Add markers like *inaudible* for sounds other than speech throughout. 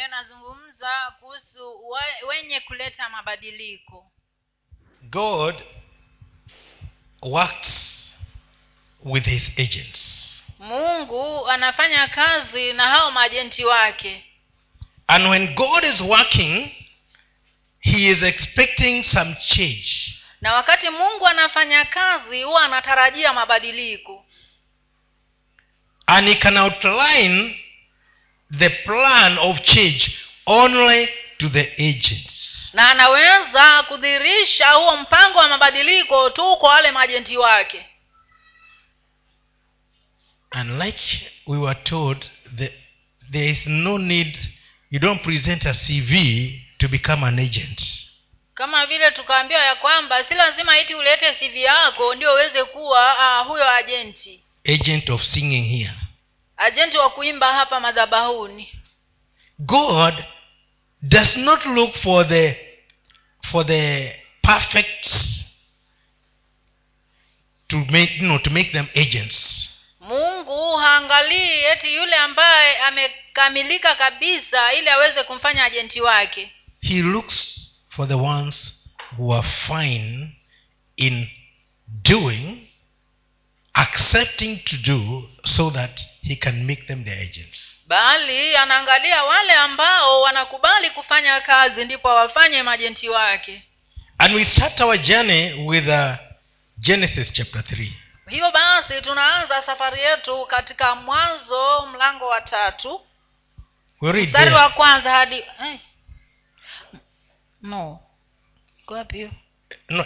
yanazungumza kuhusu wenye kuleta mabadiliko God works with his agents. mungu anafanya kazi na hao majenti wake And when God is working, he is expecting some change. na wakati mungu anafanya kazi huwa anatarajia mabadiliko And he can outline the plan of change only to the agents. na anaweza kudhihirisha huo mpango wa mabadiliko tu kwa wale majenti wake And like we were told, the, there is no need, you don't present a CV to become an agent. kama vile tukaambiwa ya kwamba si lazima iti ulete cv yako ndio uweze kuwa uh, huyo ajenti Agent of singing here. Ajenti wa kuimba hapa madhabahuni God does not look for the for the perfect to make you know to make them agents. mungu haangalii eti yule ambaye amekamilika kabisa ili aweze kumfanya ajenti wake He looks for the ones who are fine in doing, accepting to do, so that he can make them their agents. bali anaangalia wale ambao wanakubali kufanya kazi ndipo wafanye majenti wake And we start our journey with uh, Genesis chapter 3. hiyo basi tunaanza safari yetu katika mwanzo mlango wa tatu mstari wa kwanza hadi eh. no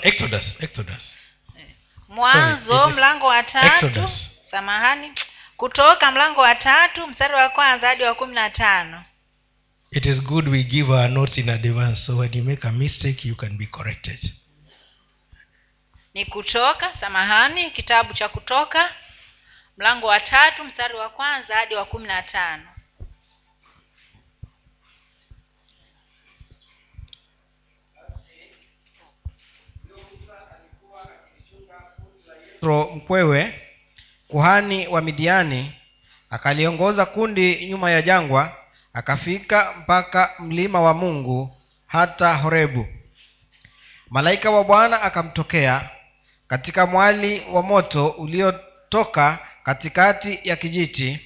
Exodus. Exodus. mwanzo Sorry, mlango wa tatu Exodus. Samahani. Kutoka mlango wa tatu mstari wa kwanza hadi wa kumi na tano. It is good we give our notes in advance so when you make a mistake, you can be corrected. ni kutoka samahani kitabu cha kutoka mlango wa tatu mstari wa kwanza hadi wa kumi na tano. Mkwewe kuhani wa midiani akaliongoza kundi nyuma ya jangwa akafika mpaka mlima wa mungu hata horebu. Malaika wa bwana akamtokea katika mwali wa moto uliotoka katikati ya kijiti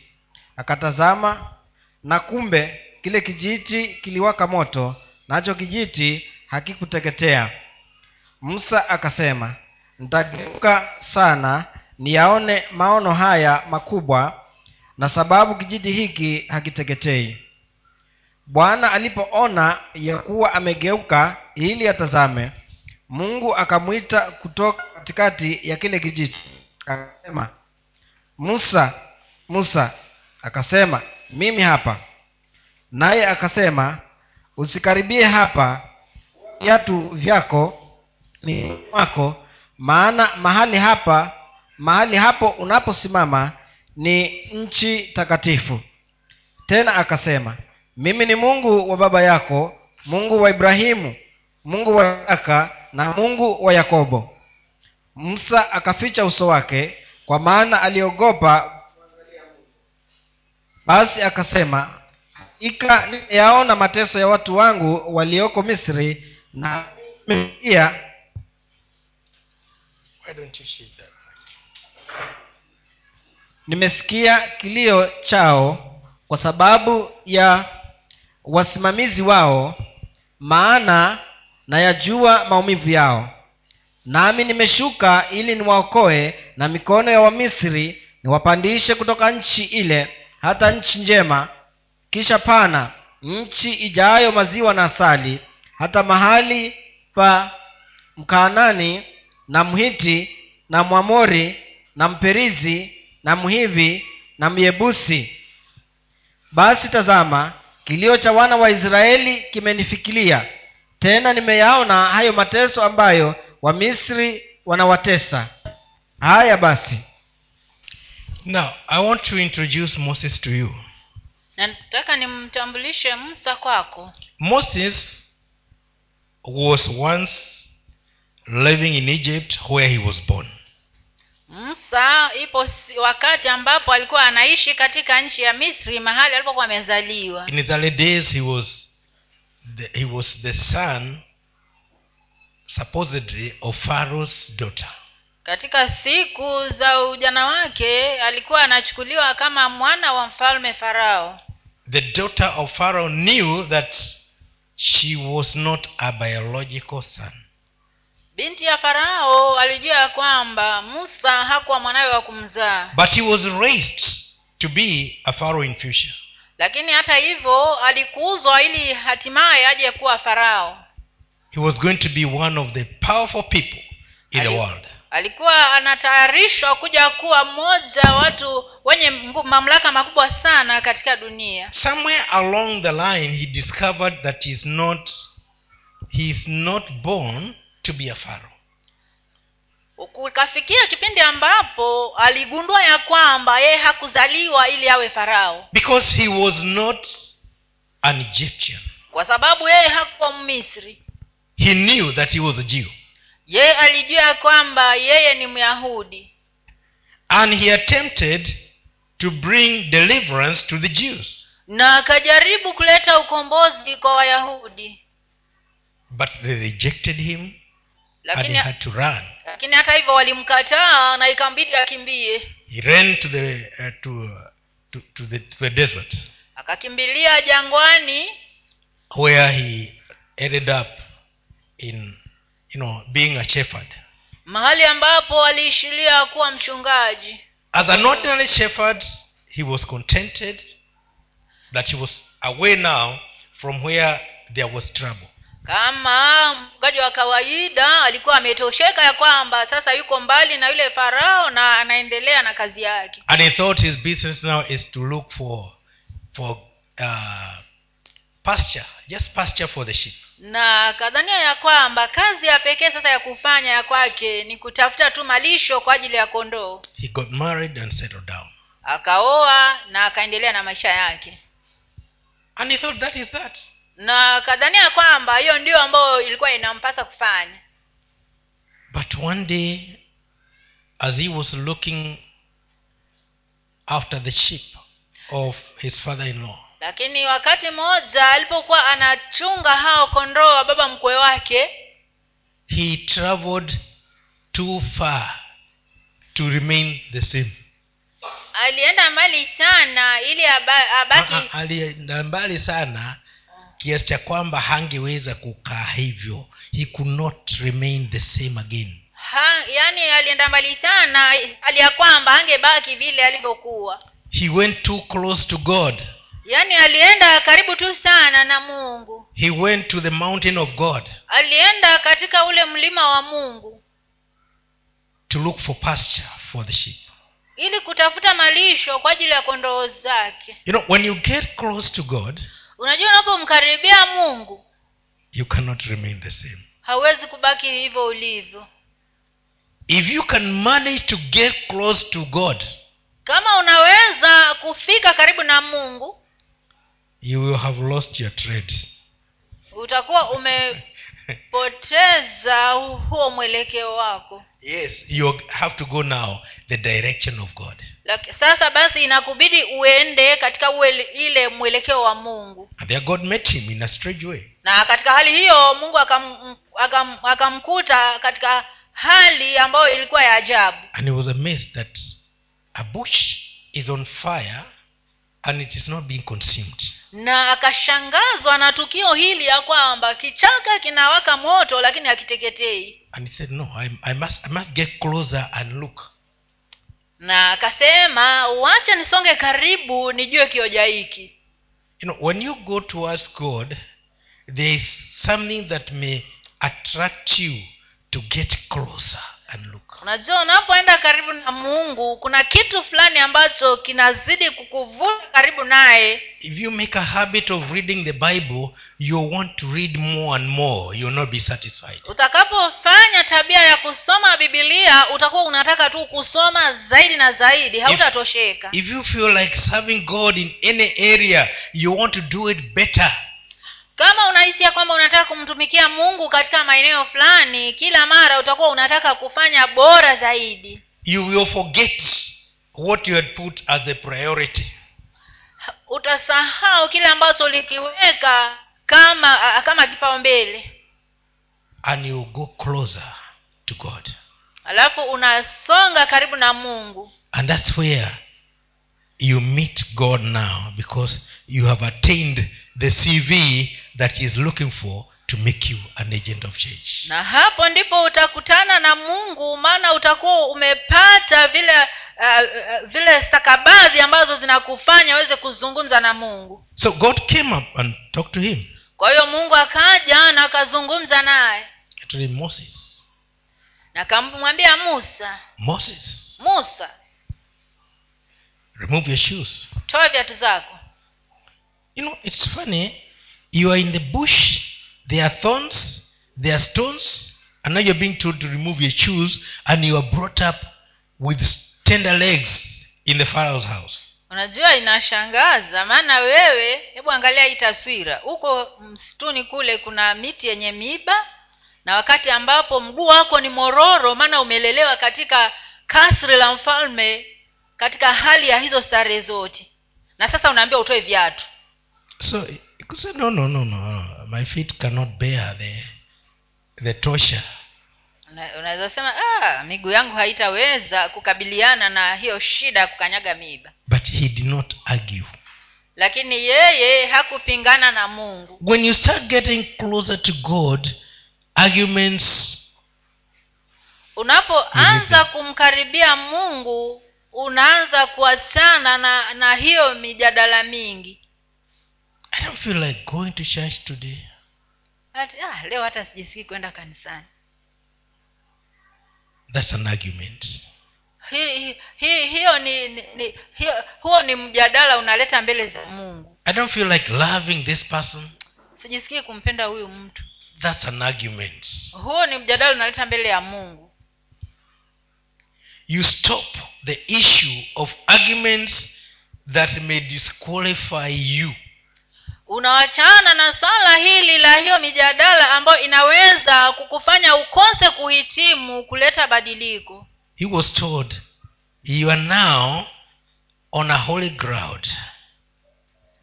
akatazama na kumbe kile kijiti kiliwaka moto nacho kijiti hakikuteketea. Musa akasema nitageuka sana niyaone maono haya makubwa na sababu kijiti hiki hakiteketei. Bwana alipoona ya kuwa amegeuka ili atazame mungu akamwita kutoka katikati ya kile kijiti akasema musa musa. Akasema mimi hapa. Naye akasema usikaribie hapa viatu vyako ni wako maana mahali hapa mahali hapo unaposimama ni nchi takatifu. Tena akasema mimi ni mungu wa baba yako mungu wa ibrahimu mungu wa isaka na mungu wa yakobo. Musa akaficha uso wake kwa maana aliogopa. Basi akasema ika nimeyaona mateso ya watu wangu walioko misri na pia Why don't you that? Nimesikia kilio chao kwa sababu ya wasimamizi wao maana nayajua maumivu yao. Nami nimeshuka ili niwaokoe na mikono ya wamisri niwapandishe kutoka nchi ile hata nchi njema. Kisha pana nchi ijayo maziwa na asali hata mahali pa mkaanani na mhiti na mwamori na mperizi na mhivi na myebusi basi tazama kilio cha wana wa israeli kimenifikilia. Tena nimeyaona hayo mateso ambayo wamisri wanawatesa. Haya basi. Now, I want to introduce Moses to you. na nataka nimtambulishe musa kwako. Moses was once living in Egypt where he was born. Musa ipo wakati ambapo alikuwa anaishi katika nchi ya misri mahali alipokuwa amezaliwa In the days, he was the, he was the son, supposedly, of Pharaoh's daughter. katika siku za ujana wake alikuwa anachukuliwa kama mwana wa mfalme farao The daughter of Pharaoh knew that she was not a biological son. Binti ya farao alijua ya kwamba musa hakuwa mwanawe wa kumzaa But he was raised to be a Pharaoh in future. lakini hata hivyo alikuzwa ili hatimaye aje kuwa farao He was going to be one of the powerful people in the world. alikuwa anatayarishwa kuja kuwa mmoja watu wenye mamlaka makubwa sana katika dunia Somewhere along the line, he discovered that he's not, he is not born to be a Pharaoh. kukafikia kipindi ambapo aligundua ya kwamba yeye hakuzaliwa ili awe farao Because he was not an Egyptian. kwa sababu yeye hakuwa mmisri He knew that he was a Jew. yeye alijua ya kwamba yeye ni myahudi And he attempted to bring deliverance to the Jews. na akajaribu kuleta ukombozi kwa wayahudi But they rejected him lakini had to run. lakini hata hivyo walimkataa na ikambidi akimbie He ran to the, uh, to, uh, to, to, the, to the desert akakimbilia jangwani where he ended up in, you know, being a shepherd. mahali ambapo aliishilia kuwa mchungaji As an ordinary shepherd, he was contented that he was away now from where there was trouble. Kama mfugaji wa kawaida alikuwa ametosheka ya kwamba sasa yuko mbali na yule farao na anaendelea na kazi yake And he thought his business now is to look for for uh, pasture, just pasture for the sheep. na kadhania ya kwamba kazi ya pekee sasa ya kufanya ya kwake ni kutafuta tu malisho kwa ajili ya kondoo He got married and settled down. akaoa na akaendelea na maisha yake And he thought that is that. Na kadhania ya kwamba hiyo ndio ambayo ilikuwa inampasa kufanya But one day, as he was looking after the sheep of his father in law, lakini wakati mmoja alipokuwa anachunga hao kondoo wa baba mkwe wake he traveled too far to remain the same. alienda mbali sana ili abaki Ah, ah, alienda mbali sana kiasi cha kwamba hangeweza kukaa hivyo. He could not remain the same again. Ha, yani alienda mbali sana hali ya kwamba angebaki vile alivyokuwa. He went too close to god. Yani alienda karibu tu sana na mungu. He went to the mountain of god alienda katika ule mlima wa mungu to look for pasture for the sheep. ili kutafuta malisho kwa ajili ya kondoo zake. You know when you get close to god unajua unapomkaribia mungu you cannot remain the same. hauwezi kubaki hivyo ulivyo. If you can manage to get close to god kama unaweza kufika karibu na mungu you will have lost your trade. utakuwa umepoteza huo mwelekeo wako. Yes you have to go now the direction of god Laki, sasa basi inakubidi uende katika uele, ile mwelekeo wa mungu. And there god met him in a strange way. Na katika hali hiyo mungu akam, akam, akamkuta katika hali ambayo ilikuwa ya ajabu. And he was amazed that a bush is on fire and it is not being consumed. Na akashangazwa na tukio hili ya kwamba kichaka kinawaka moto lakini hakiteketei. And he said no I, I, must, i must get closer and look na akasema wacha nisonge karibu nijue kioja hiki. You know when you go towards god there is something that may attract you to get closer unajua unapoenda karibu na mungu kuna kitu fulani ambacho kinazidi kukuvuta karibu naye. If you make a habit of reading the bible you want to read more and more. You will not be satisfied. Utakapofanya tabia ya kusoma bibilia utakuwa unataka tu kusoma zaidi na zaidi. Hautatosheka. if you feel like serving god in any area you want to do it better kama unahisia kwamba unataka kumtumikia mungu katika maeneo fulani kila mara utakuwa unataka kufanya bora zaidi. You will forget what you had put as the priority. Utasahau kile ambacho ulikiweka kama kama kipaumbele. And you go closer to god. Alafu unasonga karibu na mungu. And that's where you meet god now because you have attained the cv that he is looking for to make you an agent of change. Na hapo ndipo utakutana na mungu maana utakuwa umepata vile uh, vile stakabadhi ambazo zinakufanya uweze kuzungumza na mungu. So god came up and talked to him. Kwa hiyo mungu akaja na akazungumza naye. Moses. Na akamwambia musa. Moses. Musa. Remove your shoes. Toa viatu zako. You know it's funny you are in the bush there are thorns there are stones and now you're being told to remove your shoes and you are brought up with tender legs in the pharaoh's house. Unajua inashangaza maana wewe hebu angalia hii taswira. Huko msituni kule kuna miti yenye miiba na wakati ambapo mguu wako ni mororo maana umelelewa katika kasri la mfalme katika hali ya hizo starehe zote. Na sasa unaambia utoe viatu. So could no no no no. My feet cannot bear the the torture. Unaweza sema ah, miguu yangu haitaweza kukabiliana na hiyo shida ya kukanyaga miiba but he did not argue. Lakini yeye hakupingana na mungu. When you start getting closer to god arguments unapoanza kumkaribia mungu unaanza kuachana na na hiyo mijadala mingi i don't feel like going to church today. But, ah, leo hata sijisikii kwenda kanisani. That's an argument. Hi, hi, hi, hiyo ni, ni, ni hiyo, huo ni mjadala unaleta mbele za mungu. I don't feel like loving this person. Sijisikii kumpenda huyu mtu. That's an argument. Huo ni mjadala unaleta mbele ya mungu. You stop the issue of arguments that may disqualify you unawachana na swala hili la hiyo mijadala ambayo inaweza kukufanya ukose kuhitimu kuleta badiliko. He was told you are now on a holy ground.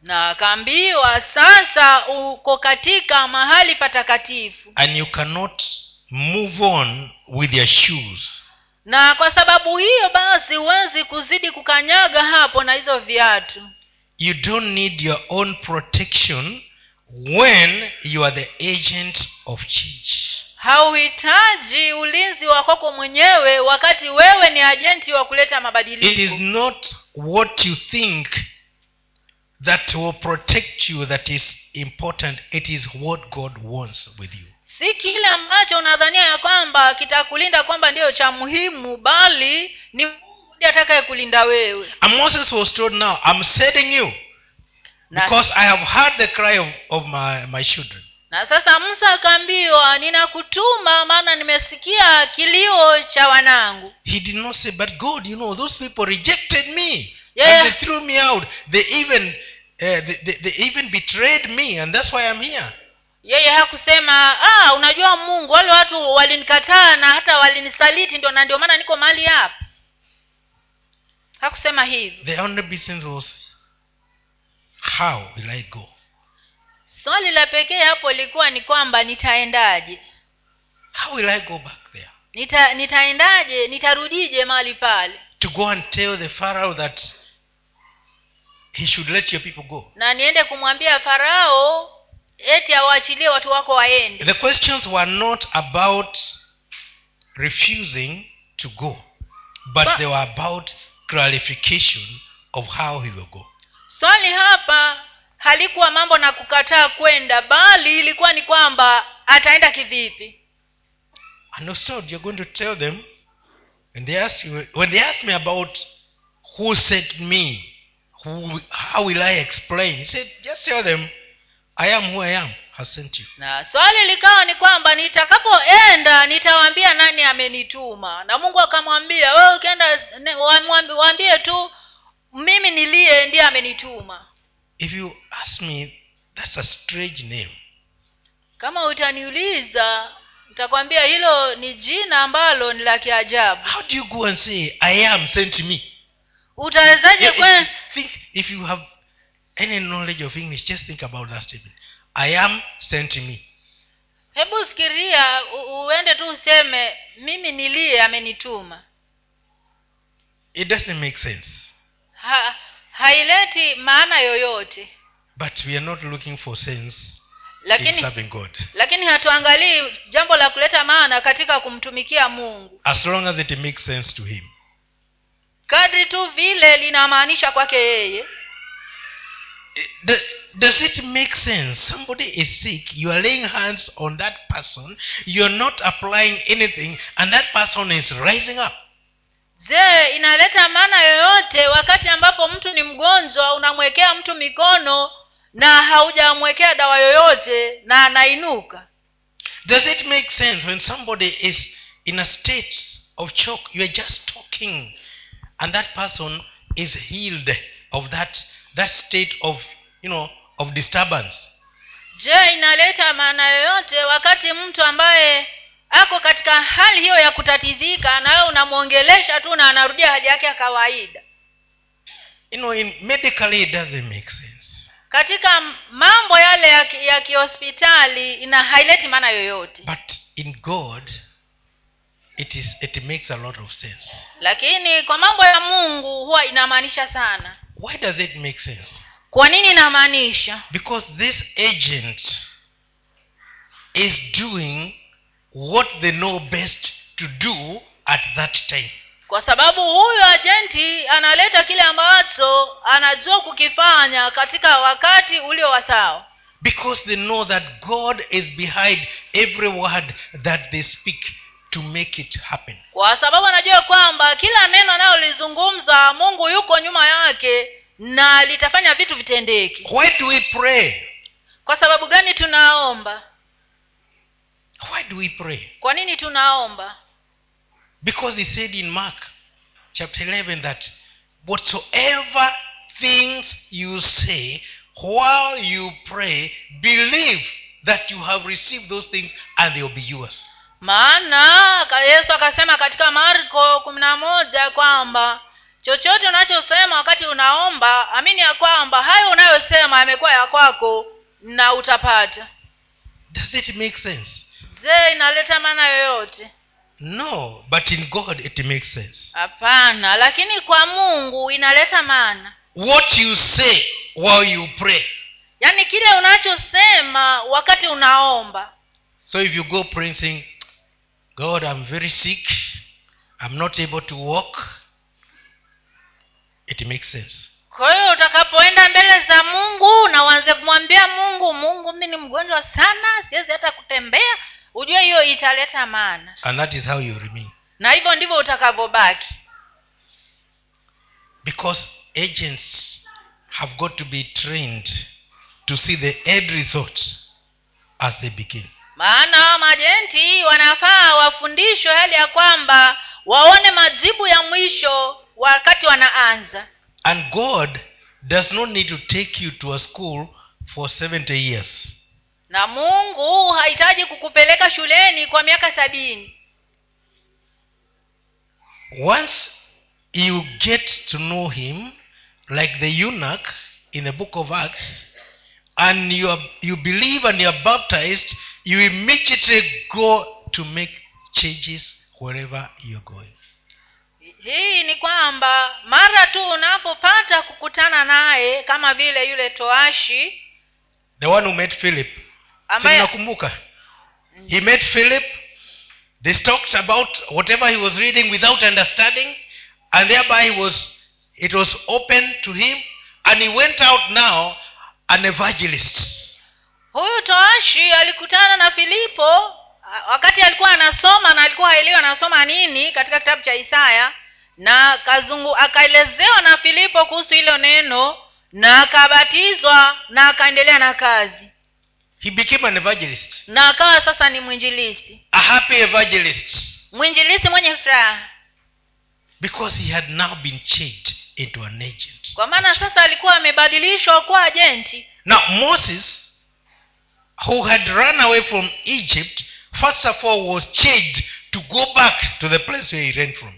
Na akaambiwa sasa uko katika mahali patakatifu. And you cannot move on with your shoes. Na kwa sababu hiyo basi huwezi kuzidi kukanyaga hapo na hizo viatu you don't need your own protection when you are the agent of change. Hauhitaji ulinzi wa kwako mwenyewe wakati wewe ni ajenti wa kuleta it is not what you think that will protect you that is important. It is what god wants with you. Si kile ambacho unadhania ya kwamba kitakulinda kwamba ndiyo cha muhimu bali ni ndiye atakaye kulinda wewe. And moses was told now i'm sending you because i have heard the cry of, of my, my children. Na sasa musa akaambiwa ninakutuma maana nimesikia kilio cha wanangu. He did not say but god you know those people rejected me Yeah. and they threw me out. They even uh, they, they, they even betrayed me and that's why i'm here. Yeye hakusema ah unajua mungu wale watu walinikataa na hata walinisaliti ndio na ndio maana niko mahali hapa hakusema hivi. The only business was how will i go? Swali la pekee hapo lilikuwa ni kwamba nitaendaje? How will i go back there? Nita, nitaendaje? Nitarudije mahali pale? To go and tell the pharaoh that he should let your people go. Na niende kumwambia farao eti awaachilie watu wako waende. The questions were not about refusing to go but Ba- they were about clarification of how he will go. Swali hapa halikuwa mambo na kukataa kwenda bali ilikuwa ni kwamba ataenda kivipi? Understood you're going to tell them when they ask you when they ask me about who sent me who, how will i explain he said just tell them i am who i am you? Na swali likawa ni kwamba nitakapoenda nitawaambia nani amenituma? Na mungu akamwambia wewe ukienda waambie tu mimi niliye ndiye amenituma. If you ask me that's a strange name. Kama utaniuliza nitakwambia hilo ni jina ambalo ni la kiajabu. How do you go and say i am sent me utawezaje if, if you have any knowledge of english just think about that statement i am sent me. Hebu fikiria uende tu useme mimi niliye amenituma. It doesn't make sense. Ha, haileti maana yoyote. But we are not looking for sense in lakini serving god. lakini hatuangalii jambo la kuleta maana katika kumtumikia mungu. As long as it makes sense to him. Kadri tu vile linamaanisha kwake yeye The- does it make sense? Somebody is sick you are laying hands on that person youare not applying anything and that person is rising up. Je inaleta maana yoyote wakati ambapo mtu ni mgonjwa unamwekea mtu mikono na haujamwekea dawa yoyote na anainuka? Does it make sense when somebody is in a state of shock you are just talking and that person is healed of that that state of you know of disturbance. Je inaleta maana yoyote wakati mtu ambaye ako katika hali hiyo ya kutatizika na wewe unamwongelesha tu na anarudia hali yake ya kawaida? You know in medically it doesn't make sense. Katika mambo yale ya, ya kihospitali ina haileti maana yoyote. But in god it is it makes a lot of sense. Lakini kwa mambo ya mungu huwa inamaanisha sana why does it make sense? Kwa nini inamaanisha? Because this agent is doing what they know best to do at that time. Kwa sababu huyu ajenti analeta kile ambacho anajua kukifanya katika wakati ulio wasawa because they know that god is behind every word that they speak to make it happen. Kwa sababu anajua kwamba kila neno anayolizungumza mungu yuko nyuma yake na litafanya vitu vitendeke. Why do we pray? Kwa sababu gani tunaomba? Why do we pray? Kwa nini tunaomba? Because he said in mark chapter 11 that whatsoever things you say while you pray believe that you have received those things and they will be yours maana yesu akasema katika marko kumi na moja kwamba chochote unachosema wakati unaomba amini ya kwamba hayo unayosema yamekuwa ya kwako na utapata. Does it make sense? Je inaleta maana yoyote? No but in god it makes sense. Hapana lakini kwa mungu inaleta maana. What you say while you pray. Yaani kile unachosema wakati unaomba. So if you go praying saying god i'm very sick. I'm not able to walk. It makes sense. Kwa hiyo utakapoenda mbele za mungu na uanze kumwambia mungu mungu mi ni mgonjwa sana siwezi hata kutembea ujue hiyo italeta maana. And that is how you remain. Na hivyo ndivyo utakavyobaki. Because agents have got to be trained to see the end result as they begin maana majenti wanafaa wafundishwe hali ya kwamba waone majibu ya mwisho wakati wanaanza. And god does not need to take you to a school for 70 years. Na mungu hahitaji kukupeleka shuleni kwa miaka sabini. Once you get to know him like the eunuch in the book of acts and you, are, you believe and you are baptized you immediately go to make changes wherever you're going. Hii ni kwamba mara tu unapopata kukutana naye kama vile yule toashi the one who met philip. Nakumbuka he met philip. They talked about whatever he was reading without understanding and thereby he was it was open to him and he went out now an evangelist huyu toashi alikutana na filipo wakati alikuwa anasoma na alikuwa haelewi anasoma nini katika kitabu cha isaya na kazungu akaelezewa na filipo kuhusu hilo neno na akabatizwa na akaendelea na kazi. He became an evangelist. Na akawa sasa ni mwinjilisti. A happy evangelist. Mwinjilisti mwenye furaha. Because he had now been changed into an agent. Kwa maana sasa alikuwa amebadilishwa kuwa ajenti now moses who had run away from egypt first of all was changed to go back to the place where he ran from.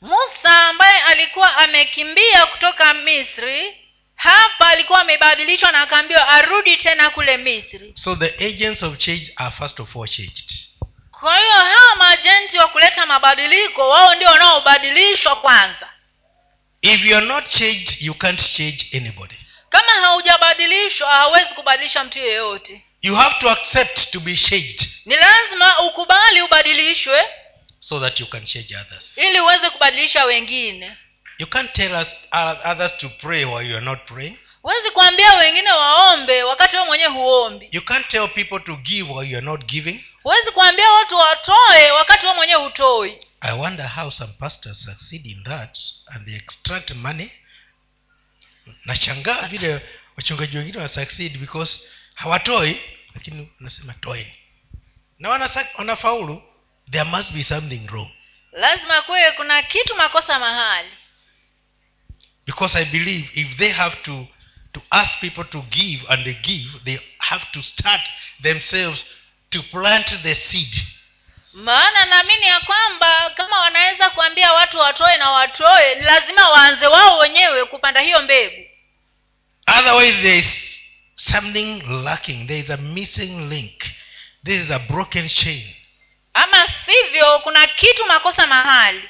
Musa ambaye alikuwa amekimbia kutoka misri hapa alikuwa amebadilishwa na akaambiwa arudi tena kule misri. So the agents of change are first of all changed kwa hiyo hawa majenti wa kuleta mabadiliko wao ndio wanaobadilishwa kwanza. If you are not changed you can't change anybody kama haujabadilishwa hauwezi kubadilisha mtu yeyote. You have to accept to be changed ni lazima ukubali ubadilishwe. So that you can change others. Ili uweze kubadilisha wengine. You can't tell us, uh, others to pray while you are not praying. Huwezi kuambia wengine waombe wakati wewe mwenyewe huombi. You can't tell people to give while you are not giving. Huwezi kuambia watu watoe wakati wewe mwenyewe hutoi. I wonder how some pastors succeed in that and they extract money nashangaa vile wachungaji wengine wana succeed because hawatoi lakini wanasema toeni na wanasa- wanafaulu there must be something wrong. Lazima kuwe kuna kitu makosa mahali. Because i believe if they have to to ask people to give and they give they have to start themselves to plant the seed maana naamini ya kwamba kama wanaweza kuambia watu watoe na watoe ni lazima waanze wao wenyewe kupanda hiyo mbegu. Otherwise there is something lacking. There is a missing link. There is a broken chain. Ama sivyo kuna kitu makosa mahali.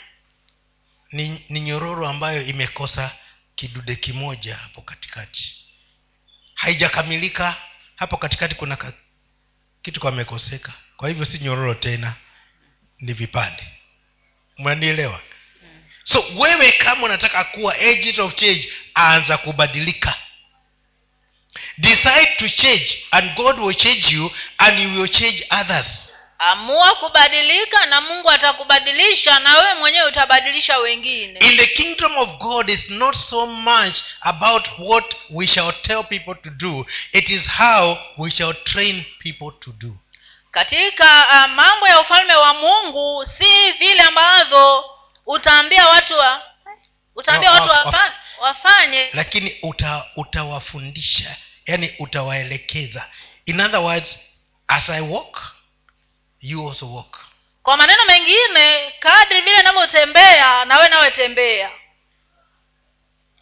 Ni, ni nyororo ambayo imekosa kidude kimoja hapo katikati. Haijakamilika. Hapo katikati kuna ka, kitu kamekoseka kwa hivyo si nyororo tena ni vipande. Mnanielewa so wewe kama unataka kuwa agent of change anza kubadilika. Decide to change and god will change you and you will change others. Amua kubadilika na mungu atakubadilisha na wewe mwenyewe utabadilisha wengine. In the kingdom of god is not so much about what we shall tell people to do it is how we shall train people to do. Katika uh, mambo ya ufalme wa mungu si vile ambavyo utaambia watu wa, utaambia no, watu wa- wafa, wafanye. Lakini uta, utawafundisha yani utawaelekeza. In other words as i walk you also walk. Kwa maneno mengine kadri vile navyotembea nawe nawe tembea.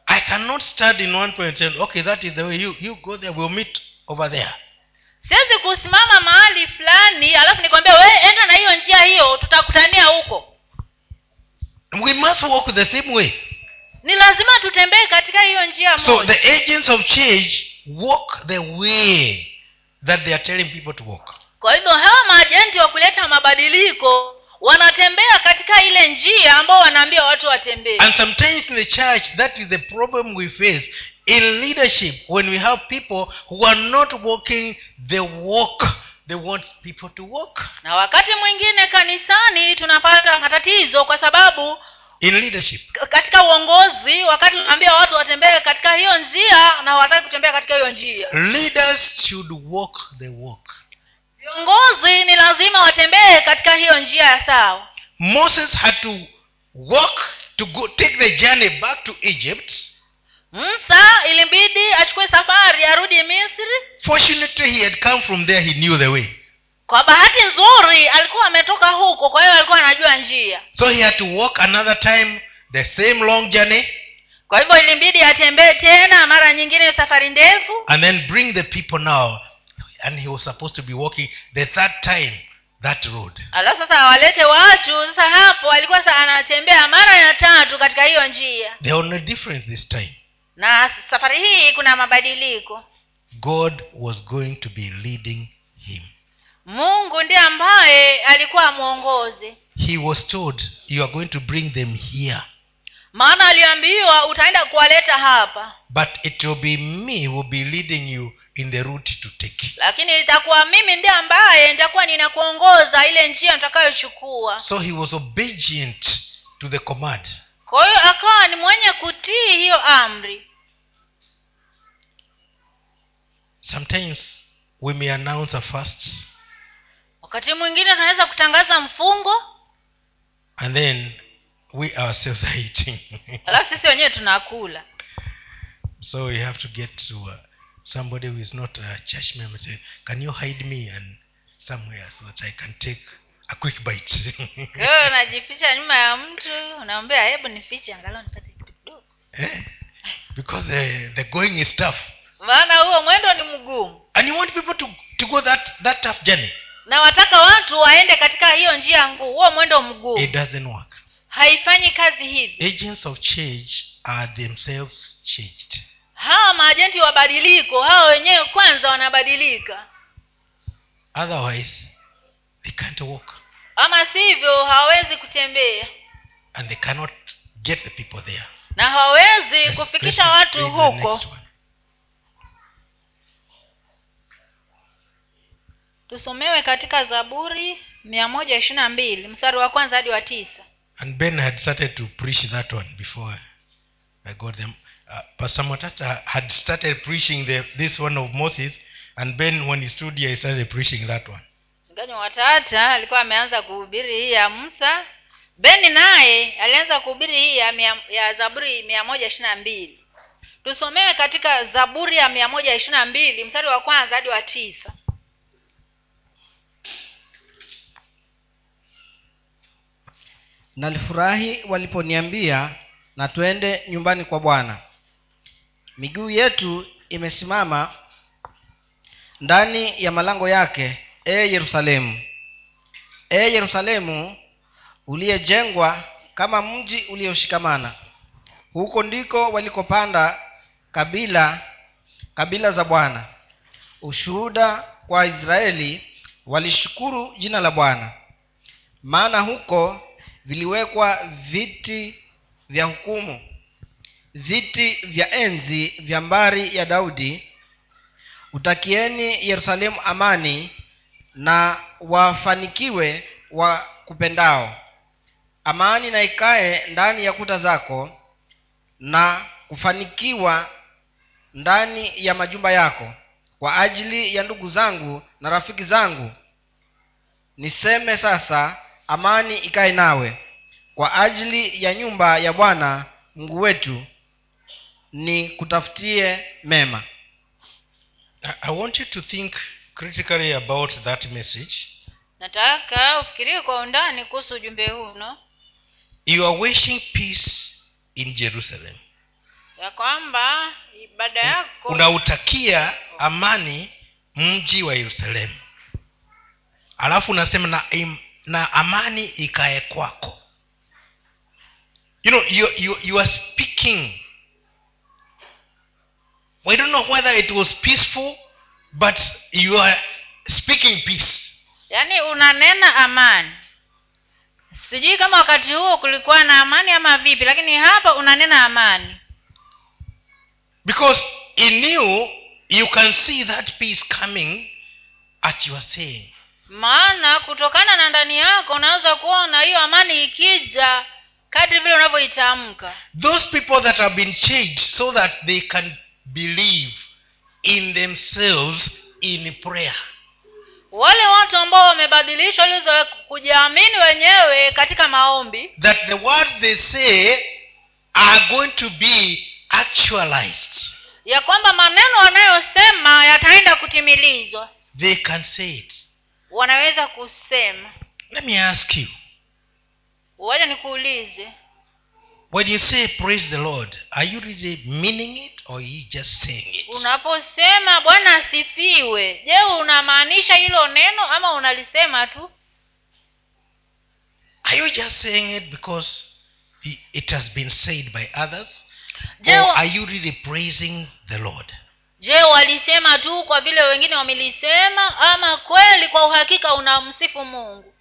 I cannot stand in one point and okay that is the way you, you go there we'll meet over there. Siwezi kusimama mahali fulani alafu nikwambia we enda na hiyo njia hiyo tutakutania huko we must walk the same way. Ni lazima tutembee katika hiyo njia so the agents of change walk the way that they are telling people to walk. Kwa hivyo hawa maajenti wa kuleta mabadiliko wanatembea katika ile njia ambao wanaambia watu watembee. And sometimes in the church that is the problem we face in leadership when we have people who are not walking the walk they want people to walk na wakati mwingine kanisani tunapata matatizo kwa sababu in leadership. Katika uongozi wakati tunaambia watu watembee katika hiyo njia na hawataki kutembea katika hiyo njia. Leaders should walk the walk. Viongozi ni lazima watembee katika hiyo njia ya sawa. Moses had to walk to go take the journey back to egypt musa ilimbidi achukue safari arudi misri. Fortunately he had come from there he knew the way. Kwa bahati nzuri alikuwa ametoka huko kwa hiyo alikuwa anajua njia. So he had to walk another time the same long journey kwa hivyo ilimbidi atembee tena mara nyingine safari ndefu. and then bring the people now. And he was supposed to be walking the third time that road. Alafu sasa awalete watu sasa hapo alikuwa anatembea mara ya tatu katika hiyo njia. They are no different this time na safari hii kuna mabadiliko. God was going to be leading him. Mungu ndiye ambaye alikuwa mwongozi. He was told you are going to bring them here. Maana aliambiwa utaenda kuwaleta hapa. But it will be me who will be leading you in the route to take. Lakini itakuwa mimi ndiye ambaye nitakuwa ninakuongoza ile njia nitakayochukua. So he was obedient to the command kwa hiyo akawa ni mwenye kutii hiyo amri. Sometimes we may announce a fast wakati mwingine tunaweza kutangaza mfungo. and then we ourselves are *laughs* eating. Alafu sisi wenyewe tunakula. So you have to get to uh, somebody who is not a church member say can you hide me and somewhere so that i can take a quick bite. *laughs* Wewe unajificha nyuma ya mtu unaombea hebu nifiche angalau nipate kitu kidogo. Eh? because the, the going is tough. Maana huo mwendo ni mgumu. And you want people to, to go that, that tough journey. Na wataka watu waende katika hiyo njia nguu huo mwendo mgumu. It doesn't work. Haifanyi kazi hivi. Agents of change are themselves changed. Hawa maajenti wabadiliko hawa wenyewe kwanza wanabadilika. Otherwise they can't walk. Ama sivyo hawawezi kutembea. And they cannot get the people there. Na hawawezi kufikisha watu huko. tusomewe katika zaburi mia moja ishiri na mbili mstari wa kwanza hadi wa tisa. And ben had started to preach that one before. I got them. Uh, pastor matata had started preaching the, this one of moses and ben when he stood here he started preaching that one mchungaji watata alikuwa ameanza kuhubiri hii ya musa. Beni naye alianza kuhubiri hii ya, ya zaburi mia moja ishiri na mbili. Tusomewe katika zaburi ya mia moja ishiri na mbili mstari wa kwanza hadi wa tisa. Nalifurahi waliponiambia na twende nyumbani kwa bwana. Miguu yetu imesimama ndani ya malango yake e yerusalemu. E yerusalemu uliyejengwa kama mji ulioshikamana. Huko ndiko walikopanda kabila kabila za bwana. Ushuhuda kwa israeli walishukuru jina la bwana. Maana huko viliwekwa viti vya hukumu viti vya enzi vya mbari ya daudi. Utakieni yerusalemu amani na wafanikiwe wa kupendao. Amani na ikae ndani ya kuta zako na kufanikiwa ndani ya majumba yako. Kwa ajili ya ndugu zangu na rafiki zangu niseme sasa amani ikae nawe. Kwa ajili ya nyumba ya bwana mungu wetu ni kutafutie mema I- want you to think critically about that message nataka ufikirie kwa undani kuhusu ujumbe huu no? you are wishing peace in jerusalem. Ya kwamba ibada yako unautakia amani mji wa yerusalemu alafu unasema na, na amani ikae kwako. You know you, you, you are speaking. We don't know whether it was peaceful but you are speaking peace. Yaani unanena amani. Sijui kama wakati huo kulikuwa na amani ama vipi lakini hapa unanena amani. Because in you you can see that peace coming at your saying. Maana kutokana na ndani yako unaweza kuona hiyo amani ikija kadri vile unavyoitamka. Those people that have been changed so that they can believe in themselves in prayer. Wale watu ambao wamebadilishwa lizo kujiamini wenyewe katika maombi that the words they say are going to be actualized. ya kwamba maneno wanayosema yataenda kutimilizwa. They can say it. Wanaweza kusema. Let me ask you. Waja nikuulize when you say praise the lord are you really meaning it or are you just saying it? Unaposema bwana asifiwe je unamaanisha hilo neno ama unalisema tu? Are you just saying it because it has been said by others? Je, or are you really praising the lord? Je walisema tu kwa vile wengine wamelisema ama kweli kwa uhakika unamsifu mungu?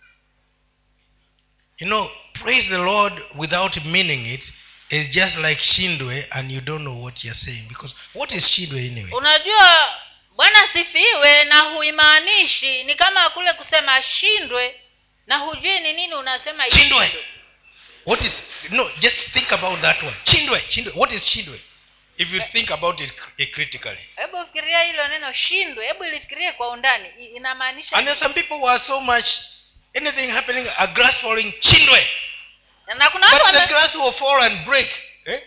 You know praise the lord without meaning it is just like shindwe and you don't know what you're saying because what is shindwe anyway? Unajua bwana sifiwe na huimaanishi. Ni kama kule kusema shindwe na hujui ni nini unasema Shindwe. what is no just think about that one. Chindwe chindwe what is chindwe if you think about it critically. Hebu fikiria hilo neno shindwe hebu ilifikirie kwa undani. Inamaanisha and some people were so much anything happening a grass falling chindwe na kuna watu but the grass will fall and break eh?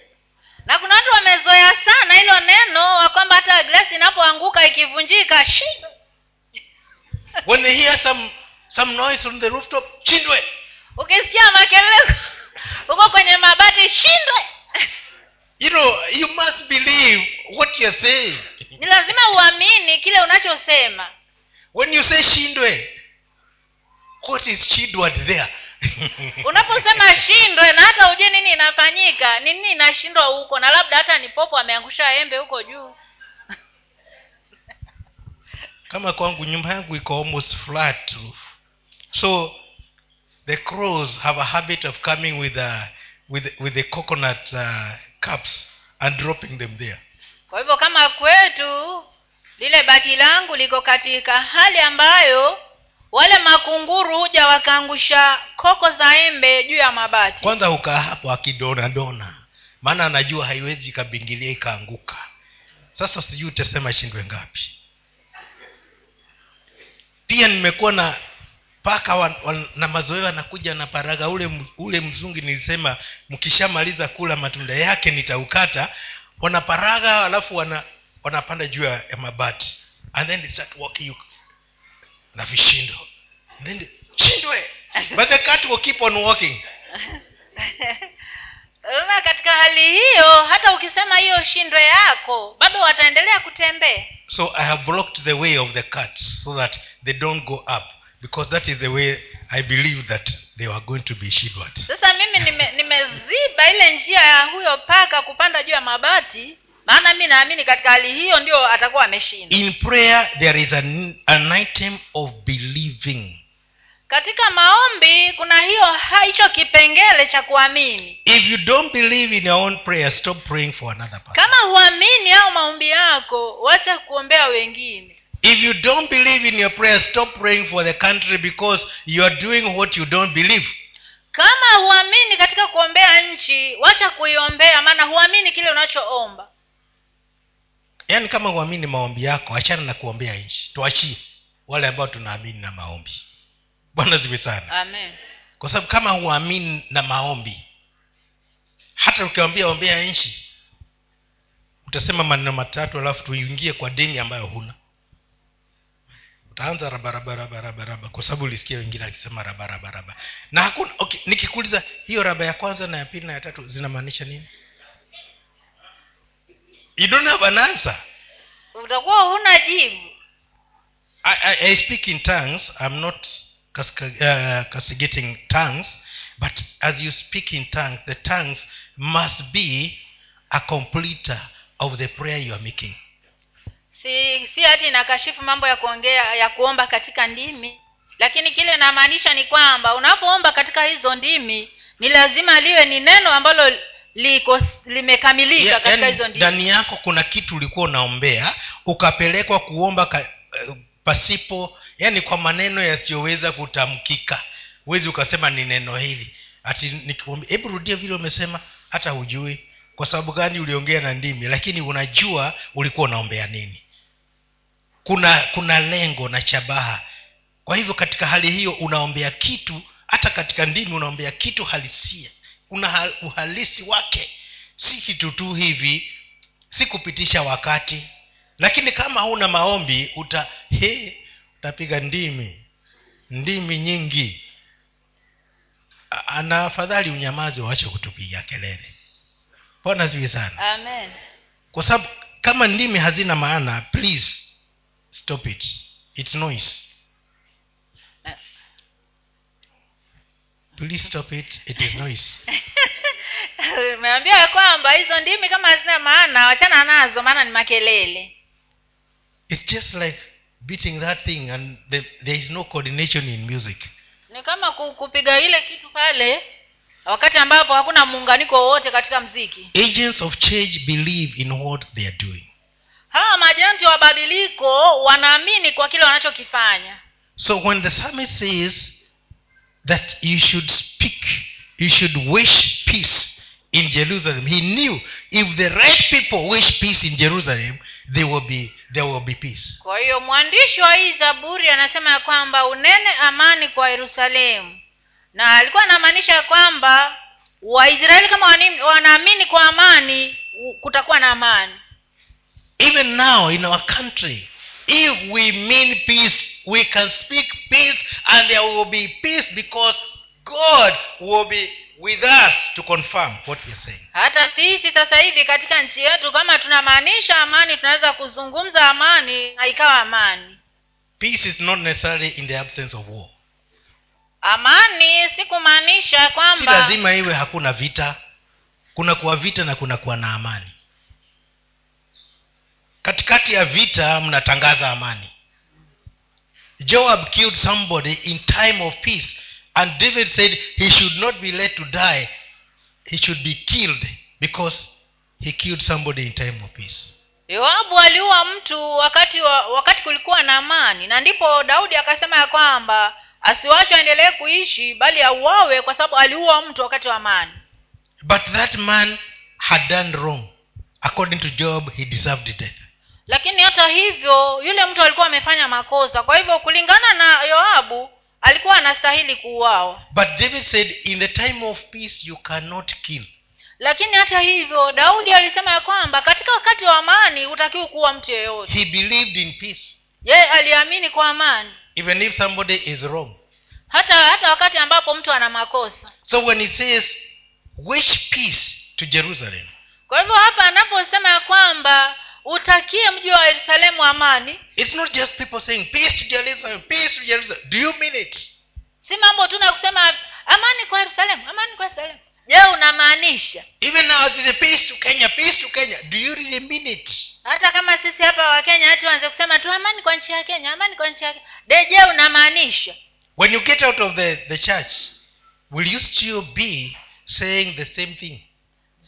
na kuna watu wamezoea sana hilo neno wa kwamba hata glasi inapoanguka ikivunjika shi *laughs* when they hear some some noise on the rooftop shindwe. Ukisikia makelele *laughs* huko kwenye mabati shindwe. *laughs* You know you must believe what you're saying. Ni lazima uamini kile unachosema. When you say shindwe what is shindward there *laughs* unaposema shindwe na hata ujue nini inafanyika. Ni nini inashindwa huko? Na labda hata ni popo ameangusha embe huko juu. *laughs* Kama kwangu nyumba yangu iko almost flat roof. So the crows have a habit of coming with a, with, with the coconut uh, cups and dropping them there. Kwa hivyo kama kwetu lile bati langu liko katika hali ambayo wale makunguru huja wakaangusha koko za embe juu ya mabati. Kwanza ukaa hapo akidonadona maana anajua haiwezi ikabingilia ikaanguka. Sasa sijui utasema shindwe ngapi. Pia nimekuwa na paka wa, wa, na mazoea anakuja na paraga. Ule ule mzungi nilisema mkishamaliza kula matunda yake nitaukata. Wanaparaga alafu wana wanapanda juu ya mabati. And then they start walking na vishindo. Then chindwe but the cat will keep on walking. *laughs* Na katika hali hiyo hata ukisema hiyo shindwe yako bado wataendelea kutembea. So i have blocked the way of the cats so that they don't go up because that is the way i believe that they were going to be shidward sasa mimi nime- nimeziba ile njia ya huyo paka kupanda juu ya mabati maana mi naamini katika hali hiyo ndio atakuwa ameshinda. In prayer there is an, an item of believing. Katika maombi kuna hiyo hicho kipengele cha kuamini. If you don't believe in your own prayer stop praying for another person. Kama huamini au maombi yako wacha kuombea wengine. If you don't believe in your prayer stop praying for the country because you are doing what you don't believe. Kama huamini katika kuombea nchi wacha kuiombea maana huamini kile unachoomba yaani kama huamini maombi yako achana na kuombea nchi. Tuachie wale ambao tunaamini na maombi. Bwana ziwe sana. Amen. Kwa sababu kama huamini na maombi hata ukiwambia ombea nchi utasema maneno matatu alafu tuingie kwa dini ambayo huna. Utaanza rabarabarabaraba kwa sababu ulisikia wengine akisema rabarabaraba. Na hakuna okay nikikuuliza hiyo raba ya kwanza na ya pili na ya tatu zinamaanisha nini you don't have an answer utakuwa huna jibu I, I, I speak in tongues. I'm not castigating uh, tongues, but as you speak in tongues, the tongues must be a completer of the prayer you are making. si si hati inakashifu mambo ya kuongea ya kuomba katika ndimi lakini kile namaanisha ni kwamba unapoomba katika hizo ndimi ni lazima liwe ni neno ambalo liko limekamilika yeah, katika hizo ndimi ndani yako kuna kitu ulikuwa unaombea ukapelekwa kuomba ka, uh, pasipo yani kwa maneno yasiyoweza kutamkika. Huwezi ukasema ni neno hili. Ati hebu rudia vile umesema hata hujui. Kwa sababu gani uliongea na ndimi? Lakini unajua ulikuwa unaombea nini. Kuna kuna lengo na shabaha. Kwa hivyo katika hali hiyo unaombea kitu hata katika ndimi unaombea kitu halisia una uhalisi wake. Si kitu tu hivi si kupitisha wakati. Lakini kama huna maombi uta he utapiga ndimi. Ndimi nyingi. Ana afadhali unyamazi waache kutupiga kelele. Bwana ziwi sana. Amen. Kwa sababu kama ndimi hazina maana please stop it. Its noise please stop it. It is noise. *laughs* Umeambiwa ya kwamba hizo ndimi kama hazina maana wachana nazo maana ni makelele. It's just like beating that thing and the, there is no coordination in music. Ni kama kupiga ile kitu pale wakati ambapo hakuna muunganiko wowote katika mziki. Agents of change believe in what they are doing. Hawa majanti wa badiliko wanaamini kwa kile wanachokifanya. So when the psalmist says that you should speak you should wish peace in jerusalem. He knew if the right people wish peace in jerusalem there will be, there will be peace. Kwa hiyo mwandishi wa hii zaburi anasema ya kwamba unene amani kwa yerusalemu. Na alikuwa anamaanisha kwamba waisraeli kama wanaamini kwa amani kutakuwa na amani. Even now in our country if we mean peace we can speak peace and there will be peace because god will be with us to confirm what we are saying. Hata sisi sasa hivi katika nchi yetu kama tunamaanisha amani tunaweza kuzungumza amani na ikawa amani. Peace is not necessarily in the absence of war. Amani si kumaanisha si lazima iwe hakuna vita. Kuna kuwa vita na kuna kuwa na amani. Katikati ya vita mnatangaza amani joab killed somebody in time of peace. And david said he should not be let to die. He should be killed because he killed somebody in time of peace. Yoabu aliua mtu wakati wa, wakati kulikuwa na amani. Na ndipo daudi akasema ya kwamba asiwachwe aendelee kuishi bali auawe kwa sababu aliua mtu wakati wa amani. But that man had done wrong. According to job he deserved death lakini hata hivyo yule mtu alikuwa amefanya makosa. Kwa hivyo kulingana na yoabu alikuwa anastahili kuuawa. But david said in the time of peace you cannot kill. Lakini hata hivyo daudi alisema ya kwamba katika wakati wa amani hutakiwi kuwa mtu yeyote. He believed in peace. Yeye aliamini kwa amani. Even if somebody is wrong. Hata hata wakati ambapo mtu ana makosa. So when he says wish peace to jerusalem. Kwa hivyo hapa anaposema ya kwamba utakie mji wa yerusalemu amani. It's not just people saying peace to jerusalem peace to jerusalem. Do you mean it? Si mambo tu na kusema amani kwa yerusalemu amani kwa yerusalemu. Je unamaanisha? Even now it is peace to kenya peace to kenya. Do you really mean it? Hata kama sisi hapa wakenya hatu wanze kusema tu amani kwa nchi ya kenya amani kwa nchi ya kenya. De je unamaanisha? When you get out of the, the church will you still be saying the same thing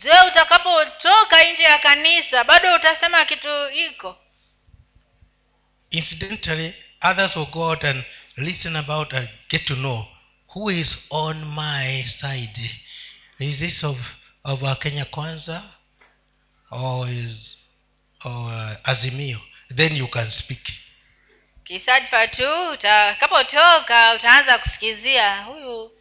je utakapotoka nje ya kanisa bado utasema kitu iko. Incidentally others will go out and listen about and get to know who is on my side. Is this of, of uh, kenya kwanza or is or uh, azimio? Then you can speak. Kisadfa tu utakapotoka utaanza kusikizia. Huyu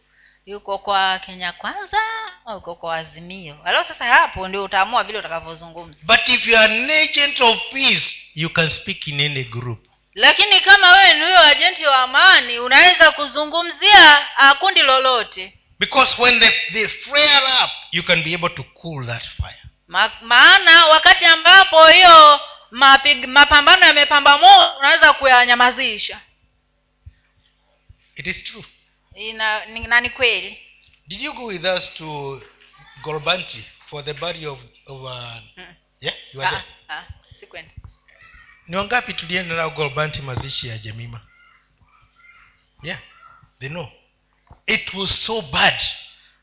yuko kwa kenya kwanza au yuko kwa azimio? Alafu sasa hapo ndio utaamua vile utakavyozungumza. But if you are an agent of peace you can speak in any group. Lakini kama wewe ni huyo ajenti wa amani unaweza kuzungumzia ah, kundi lolote. Because when they, they flare up you can be able to cool that fire. Ma, maana wakati ambapo hiyo mapig, mapambano yamepamba moto unaweza kuyanyamazisha. It is true Ina- na ni kweli. Did you go with us to gorbanti for the body of, of uh, Mm. yeah? You were Ah, there ah, sikwenda ni wangapi tulienda nao gorbanti mazishi ya jemima? Yeah they know. It was so bad.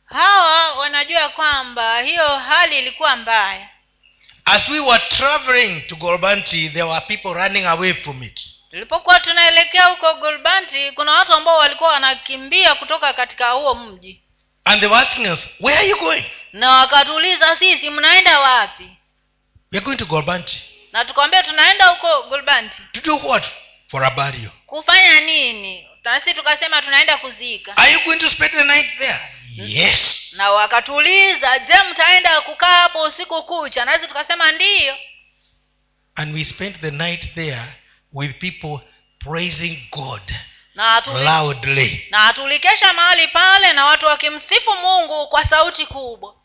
Hawa wanajua kwamba hiyo hali ilikuwa mbaya. As we were traveling to gorbanti there were people running away from it tulipokuwa tunaelekea huko gulbanti kuna watu ambao walikuwa wanakimbia kutoka katika huo mji. And they were asking us where are you going? Na wakatuuliza sisi mnaenda wapi? We are going to golbanti na tukawambia tunaenda huko gulbanti. To do what? For a burial kufanya nini? Nasi tukasema tunaenda kuzika. Are you going to spend the night there? Yes. Na wakatuuliza je mtaenda kukaa hapo usiku kucha? Nasi tukasema ndiyo. And we spent the night there with people praising god na atuli, loudly. na tulikesha mahali pale na watu wakimsifu mungu kwa sauti kubwa.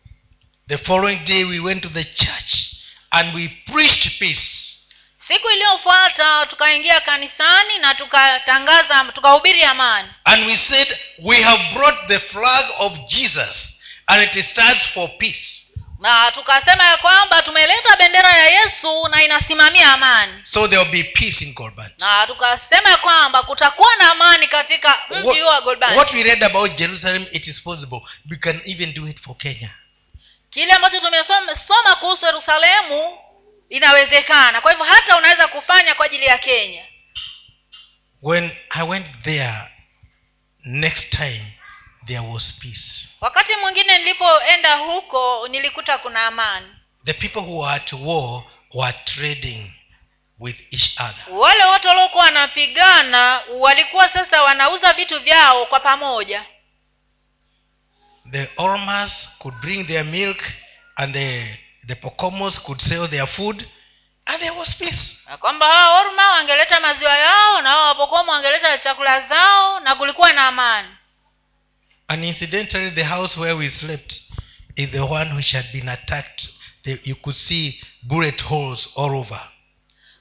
The following day we went to the church and we preached peace. Siku iliyofuata tukaingia kanisani na tukatangaza tukahubiri amani. And we said we have brought the flag of jesus and it stands for peace na tukasema ya kwamba tumeleta bendera ya yesu na inasimamia amani. So there will be peace in golban na tukasema ya kwamba kutakuwa na amani katika mji wa what, golban what we read about jerusalem it is possible. We can even do it for kenya. Kile ambacho tumesoma kuhusu yerusalemu inawezekana. Kwa hivyo hata unaweza kufanya kwa ajili ya kenya. When i went there next time there was peace. Wakati mwingine nilipoenda huko nilikuta kuna amani. The people who were at war were trading with each other. Wale wote waliokuwa wanapigana walikuwa sasa wanauza vitu vyao kwa pamoja. The ormas could bring their milk and the, the pocomos could sell their food and there was peace. Kwamba hawa orma wangeleta maziwa yao na hawa wapokomo wangeleta chakula zao na kulikuwa na amani and incidentally the house where we slept is the one which had been attacked. The, you could see bullet holes all over.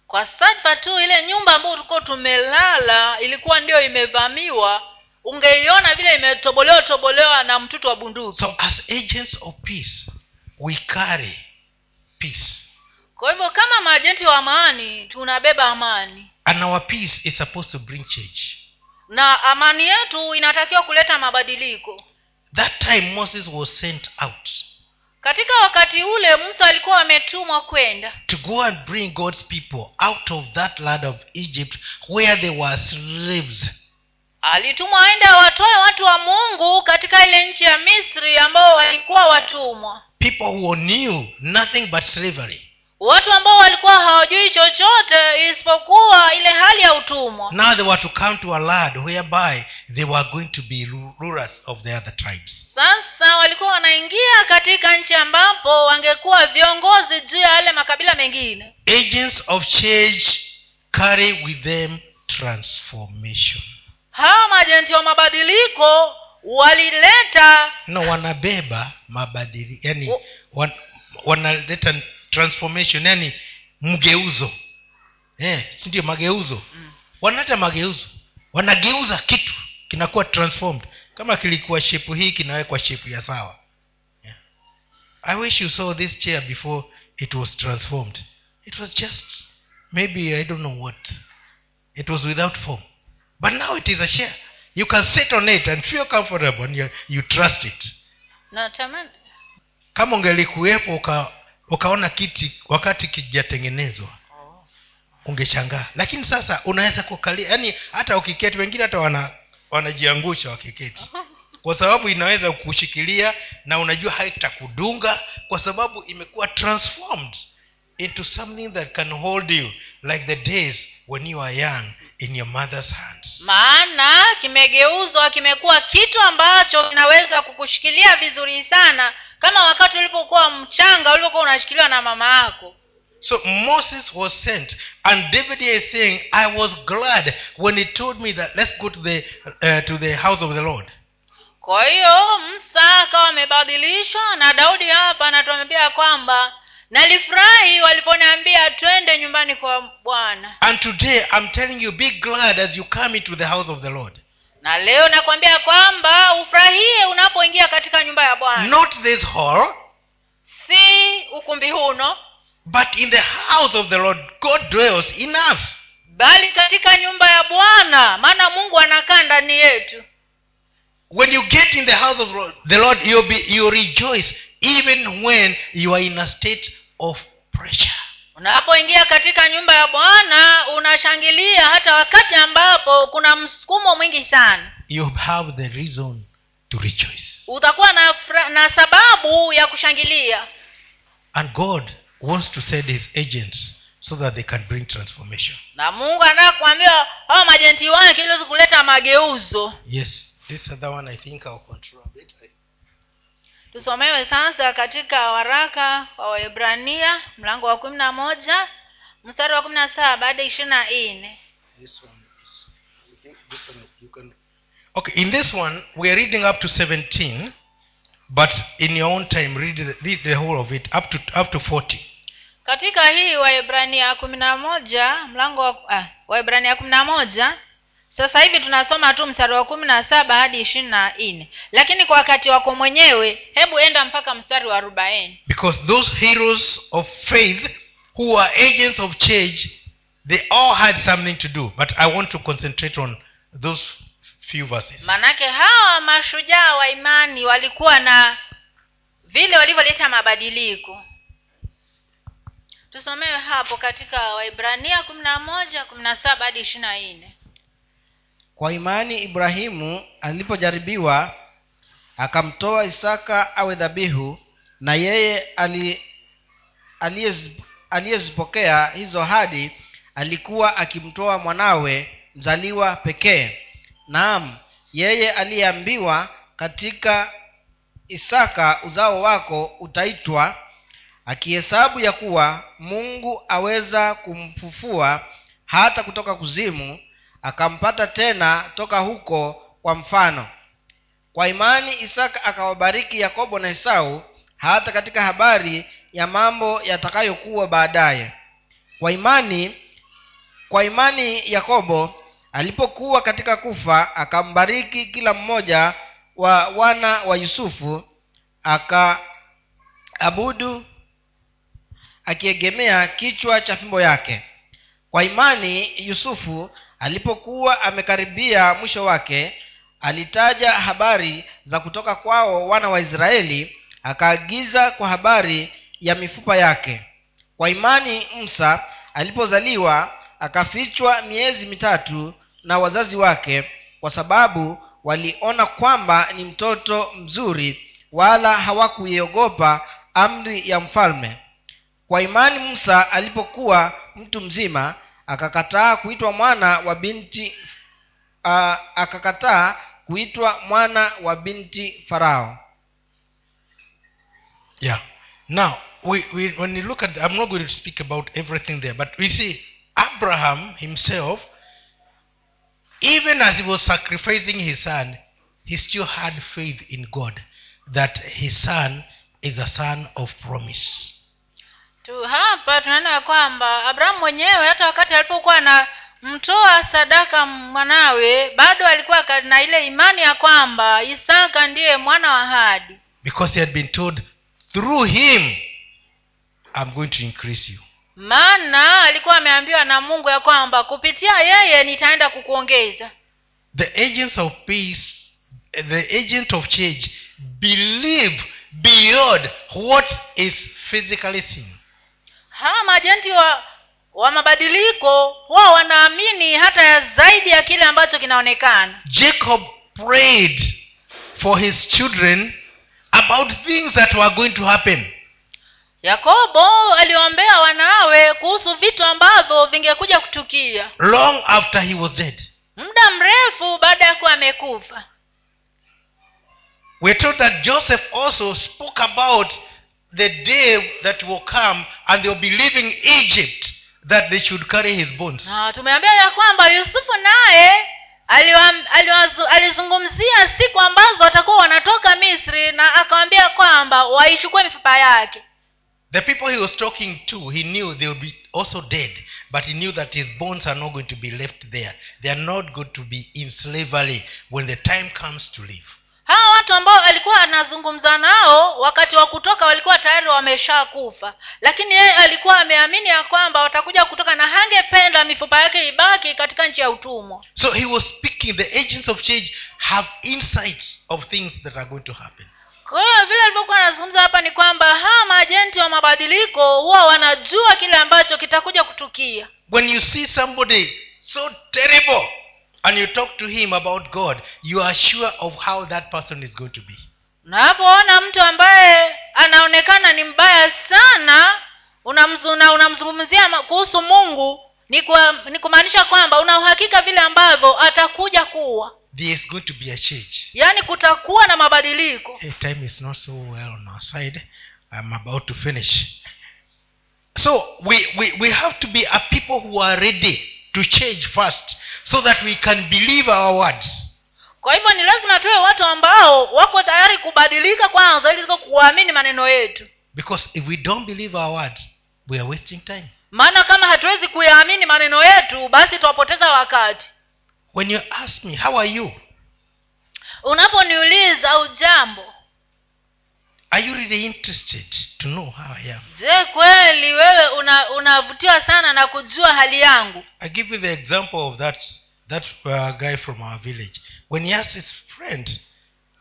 Kwa sadfa tu ile nyumba ambayo tulikuwa tumelala ilikuwa ndio imevamiwa. Ungeiona vile imetobolewa tobolewa na mtutu wa bunduki. So as agents of peace we carry peace. Kwa hivyo kama maajenti wa amani tunabeba amani. And our peace is supposed to bring change na amani yetu inatakiwa kuleta mabadiliko. That time moses was sent out katika wakati ule musa alikuwa ametumwa kwenda. to go and bring god's people out of that land of egypt where they were slaves. Alitumwa aende awatoe watu wa mungu katika ile nchi ya misri ambao walikuwa watumwa. People who knew nothing but slavery watu ambao walikuwa hawajui chochote isipokuwa ile hali ya utumwa. Now they were to come to a land whereby they were going to be rulers of the other tribes. Sasa walikuwa wanaingia katika nchi ambapo wangekuwa viongozi juu ya yale makabila mengine. Agents of change carry with them transformation. Hawa majenti wa mabadiliko walileta no wanabeba mabadili yani wan, wanaleta transformation yani mgeuzo. Eh, sindio mageuzo? Mm. wanaleta mageuzo. Wanageuza kitu kinakuwa transformed. Kama kilikuwa shepu hii kinawekwa shepu ya sawa. Yeah. i wish you saw this chair before it was transformed. It was just maybe i don't know what. It was without form. But now it is a chair. You can sit on it and feel comfortable and you, you trust it. Natamani kama ungelikuwepo ukaona kiti wakati kijatengenezwa ungeshangaa. Lakini sasa unaweza kukalia yaani hata ukiketi wengine hata wana wanajiangusha wakiketi. Kwa sababu inaweza kushikilia na unajua haitakudunga kwa sababu imekuwa transformed into something that can hold you like the days when you are young in your mother's hands maana kimegeuzwa kimekuwa kitu ambacho kinaweza kukushikilia vizuri sana kama wakati ulipokuwa mchanga ulipokuwa unashikiliwa na mama yako So Moses was sent, and David is saying, "I was glad when he told me that let's go to the uh, to the house of the Lord." kwa hiyo msa akawa amebadilishwa na daudi hapa anatuambia kwamba nalifurahi waliponiambia twende nyumbani kwa bwana And today I'm telling you, be glad as you come into the house of the Lord. na leo nakwambia kwamba ufurahie unapoingia katika nyumba ya bwana Not this hall, si ukumbi huno but in the house of the Lord, God dwells in us. bali katika nyumba ya bwana maana mungu anakaa ndani yetu When you get in the house of the Lord, you'll be you rejoice even when you are in a state of pressure. unapoingia katika nyumba ya bwana unashangilia hata wakati ambapo kuna msukumo mwingi sana You have the reason to rejoice. utakuwa na, na sababu ya kushangilia And God wants to send his agents so that they can bring transformation. na mungu anataka kuambia hawa majenti wake ili kuleta mageuzo Yes, this other one I think I'll control a bit. Tusomewe sasa katika waraka wa waebrania mlango wa kumi na moja mstari wa kumi na saba hadi ishirini na nne. Okay, in this one we are reading up to 17, but in your own time read the, read the whole of it up to up to 40. katika hii waebrania kumi na moja mlango wa ah, waebrania kumi na moja sasa hivi tunasoma tu mstari wa kumi na saba hadi ishirini na nne lakini kwa wakati wako mwenyewe hebu enda mpaka mstari wa arobaini Because those heroes of faith who are agents of change, they all had something to do. But I want to concentrate on those few verses. manake hawa mashujaa wa imani walikuwa na vile walivyoleta mabadiliko tusomewe hapo katika waibrania kumi na moja kumi na saba hadi ishiri na nne kwa imani ibrahimu alipojaribiwa akamtoa isaka awe dhabihu na yeye aliyezipokea hizo hadi alikuwa akimtoa mwanawe mzaliwa pekee. Naam yeye aliyeambiwa katika isaka uzao wako utaitwa akihesabu ya kuwa mungu aweza kumfufua hata kutoka kuzimu akampata tena toka huko kwa mfano. Kwa imani isaka akawabariki yakobo na esau hata katika habari ya mambo yatakayokuwa baadaye. Kwa imani kwa imani yakobo alipokuwa katika kufa akambariki kila mmoja wa wana wa yusufu akaabudu akiegemea kichwa cha fimbo yake. Kwa imani yusufu alipokuwa amekaribia mwisho wake alitaja habari za kutoka kwao wana wa israeli akaagiza kwa habari ya mifupa yake. Kwa imani musa alipozaliwa akafichwa miezi mitatu na wazazi wake kwa sababu waliona kwamba ni mtoto mzuri wala hawakuiogopa amri ya mfalme. Kwa imani musa alipokuwa mtu mzima akakataa kuitwa mwana wa binti uh, akakataa kuitwa mwana wa binti farao Yeah. Now, we, we, when you look at, I'm not going to speak about everything there, but we see Abraham himself, even as he was sacrificing his son, he still had faith in God that his son is a son of promise. Hapa tunaona ya kwamba abrahamu mwenyewe hata wakati alipokuwa anamtoa sadaka mwanawe bado alikuwa na ile imani ya kwamba isaka ndiye mwana wa ahadi Because he had been told, through him, I'm going to increase you. maana alikuwa ameambiwa na mungu ya kwamba kupitia yeye nitaenda kukuongeza The agents of peace, the agent of change, believe beyond what is physically seen. Hawa majenti wa wa mabadiliko huwa wanaamini hata ya zaidi ya kile ambacho kinaonekana Jacob prayed for his children about things that were going to happen. yakobo aliombea wanawe kuhusu vitu ambavyo vingekuja kutukia long after he was dead. muda mrefu baada ya kuwa amekufa We're told that Joseph also spoke about the day that will come and they'll be leaving Egypt that they should carry his bones. na tumeambia ya kwamba yusufu naye alizungumzia siku ambazo watakuwa wanatoka misri na akawambia kwamba waichukue mifupa yake The people he was talking to, he knew they would be also dead, but he knew that his bones are not going to be left there. They are not going to be in slavery when the time comes to leave. Hawa watu ambao alikuwa anazungumza nao wakati wa kutoka walikuwa tayari wameshakufa. Lakini yeye alikuwa ameamini ya kwamba watakuja kutoka na hangependa mifupa yake ibaki katika nchi ya utumwa. So he was speaking, the agents of change have insights of things that are going to happen. kwa hiyo vile alivyokuwa anazungumza hapa ni kwamba hawa maajenti wa mabadiliko huwa wanajua kile ambacho kitakuja kutukia. When you see somebody so terrible and you talk to him about god you are sure of how that person is going to be. Unapoona mtu ambaye anaonekana ni mbaya sana unamzungumzia kuhusu mungu ni, kwa, ni kumaanisha kwamba una uhakika vile ambavyo atakuja kuwa. There is going to be a change. Yaani kutakuwa na mabadiliko. Hey, time is not so well on our side. I'm about to finish. So we, we, we have to be a people who are ready to change first so that we can believe our words. Kwa hivyo ni lazima tuwe watu ambao wako tayari kubadilika kwanza ili kuamini maneno yetu. Because if we don't believe our words we are wasting time. Maana kama hatuwezi kuyaamini maneno yetu basi twapoteza wakati. When you ask me how are you? Unaponiuliza ujambo are you really interested to know how i am je kweli wewe una- unavutiwa sana na kujua hali yangu I give you the example of that that uh, guy from our village. When he asked his friend,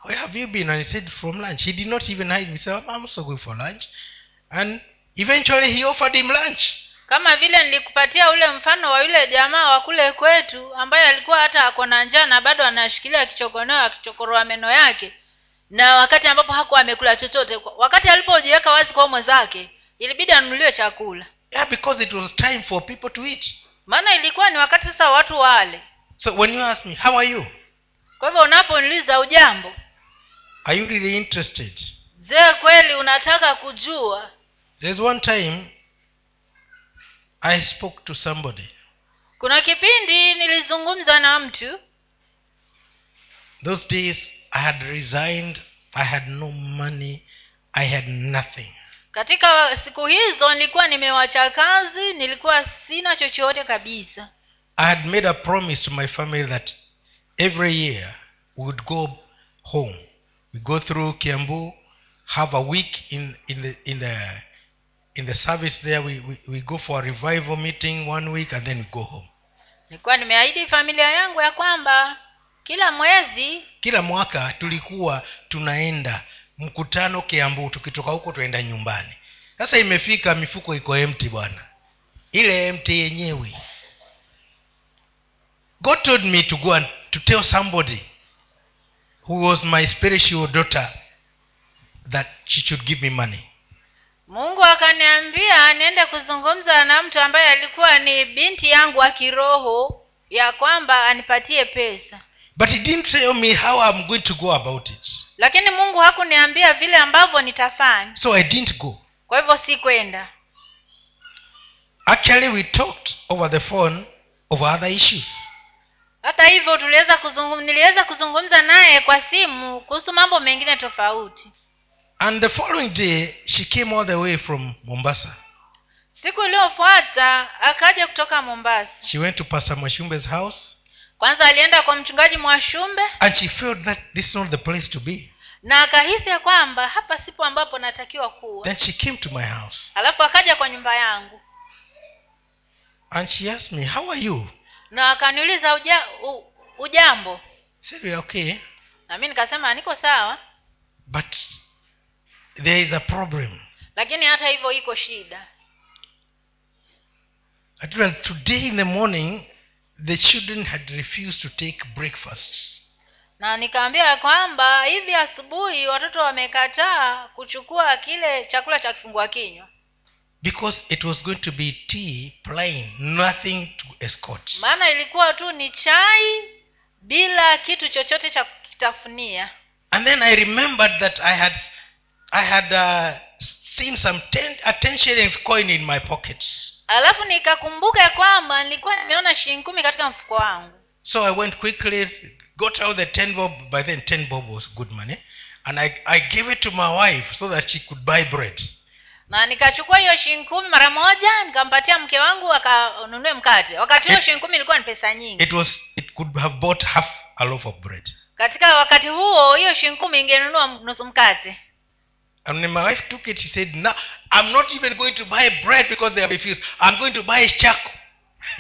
"Where have you been?" and he said, "From lunch." He did not even hide. He said, "I'm also going for lunch," and eventually he offered him lunch. kama vile nilikupatia ule mfano wa yule jamaa wa kule kwetu ambaye alikuwa hata ako na njaa na bado anashikilia kichokoneo akichokoroa meno yake na wakati ambapo hakuwa amekula chochote wakati alipojiweka wazi kwa mwenzake ilibidi anunuliwe chakula Yeah, because it was time for people to eat. maana ilikuwa ni wakati sasa watu wale So when you ask me, "How are you?" kwa hivyo unaponiuliza ujambo Are you really interested? je kweli unataka kujua there's one time i spoke to somebody kuna kipindi nilizungumza na mtu those days i had resigned. I had no money. I had nothing. Katika siku hizo nilikuwa nimewacha kazi nilikuwa sina chochote kabisa. I had made a promise to my family that every year we would go home. We go through kiambu have a week in, in the in the in the service there. We, we, we go for a revival meeting one week and then we go home. Nilikuwa nimeahidi familia yangu ya kwamba kila mwezi kila mwaka tulikuwa tunaenda mkutano kiambu. Tukitoka huko tuenda nyumbani. Sasa imefika mifuko iko empty bwana. Ile empty yenyewe. God told me to go and to tell somebody who was my spiritual daughter that she should give me money. Mungu akaniambia niende kuzungumza na mtu ambaye alikuwa ni binti yangu wa kiroho ya kwamba anipatie pesa but he didn't tell me how i'm going to go about it. Lakini mungu hakuniambia vile ambavyo nitafanya. So i didn't go. Kwa hivyo si kwenda actually we talked over the phone over other issues. Hata hivyo tuliweza kuzungum, niliweza kuzungumza naye kwa simu kuhusu mambo mengine tofauti. And the following day she came all the way from mombasa. Siku iliyofuata akaja kutoka mombasa. She went to pastor mashumbe's house kwanza alienda kwa mchungaji mwashumbe and she felt that this is not the place to be. na akahisi ya kwamba hapa sipo ambapo natakiwa kuwa. Then she came to my house. Alafu akaja kwa nyumba yangu. And she asked me how are you? Na akaniuliza uja, u, ujambo? Said okay. Na mi nikasema niko sawa. But there is a problem. Lakini hata hivyo iko shida. Today in the morning the children had refused to take breakfast na nikaambia ya kwamba hivi asubuhi watoto wamekataa kuchukua kile chakula cha kifungua kinywa. Because it was going to be tea plain nothing to escort. Maana ilikuwa tu ni chai bila kitu chochote cha kitafunia. And then i remembered that i had i had uh, seen some ten, a ten shillings coin in my pockets alafu nikakumbuka ya kwamba nilikuwa nimeona shilingi kumi katika mfuko wangu. So i went quickly got out the ten bob by then ten bob was good money. And I, I gave it to my wife so that she could buy bread. Na nikachukua hiyo shilingi kumi mara moja nikampatia mke wangu akanunue mkate. Wakati huo shilingi kumi ilikuwa ni pesa nyingi. It was it could have bought half a loaf of bread. Katika wakati huo hiyo shilingi kumi ingenunua nusu mkate and when my wife took it she said no i'm not even going to buy bread because they have refused. I'm going to buy chako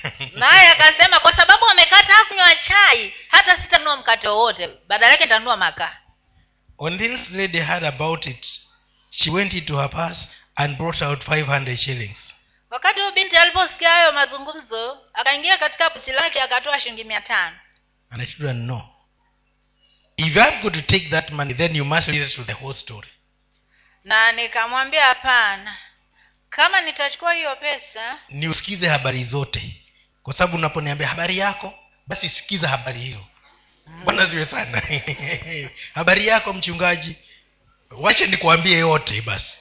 *laughs* naye akasema kwa sababu wamekataa kunywa chai hata sitanunua mkate wowote badala yake nitanunua makaa. When this lady heard about it she went into her purse and brought out 500 shillings. Wakati huyo binti aliposikia hayo mazungumzo akaingia katika pochi lake akatoa shilingi mia tano. And i her no if have got to take that money then you must listen to the whole story na nikamwambia hapana. Kama nitachukua hiyo pesa niusikize habari zote. Kwa sababu unaponiambia habari yako basi sikiza habari hiyo bwana ziwe sana. *laughs* Habari yako mchungaji wache nikuambie yote basi.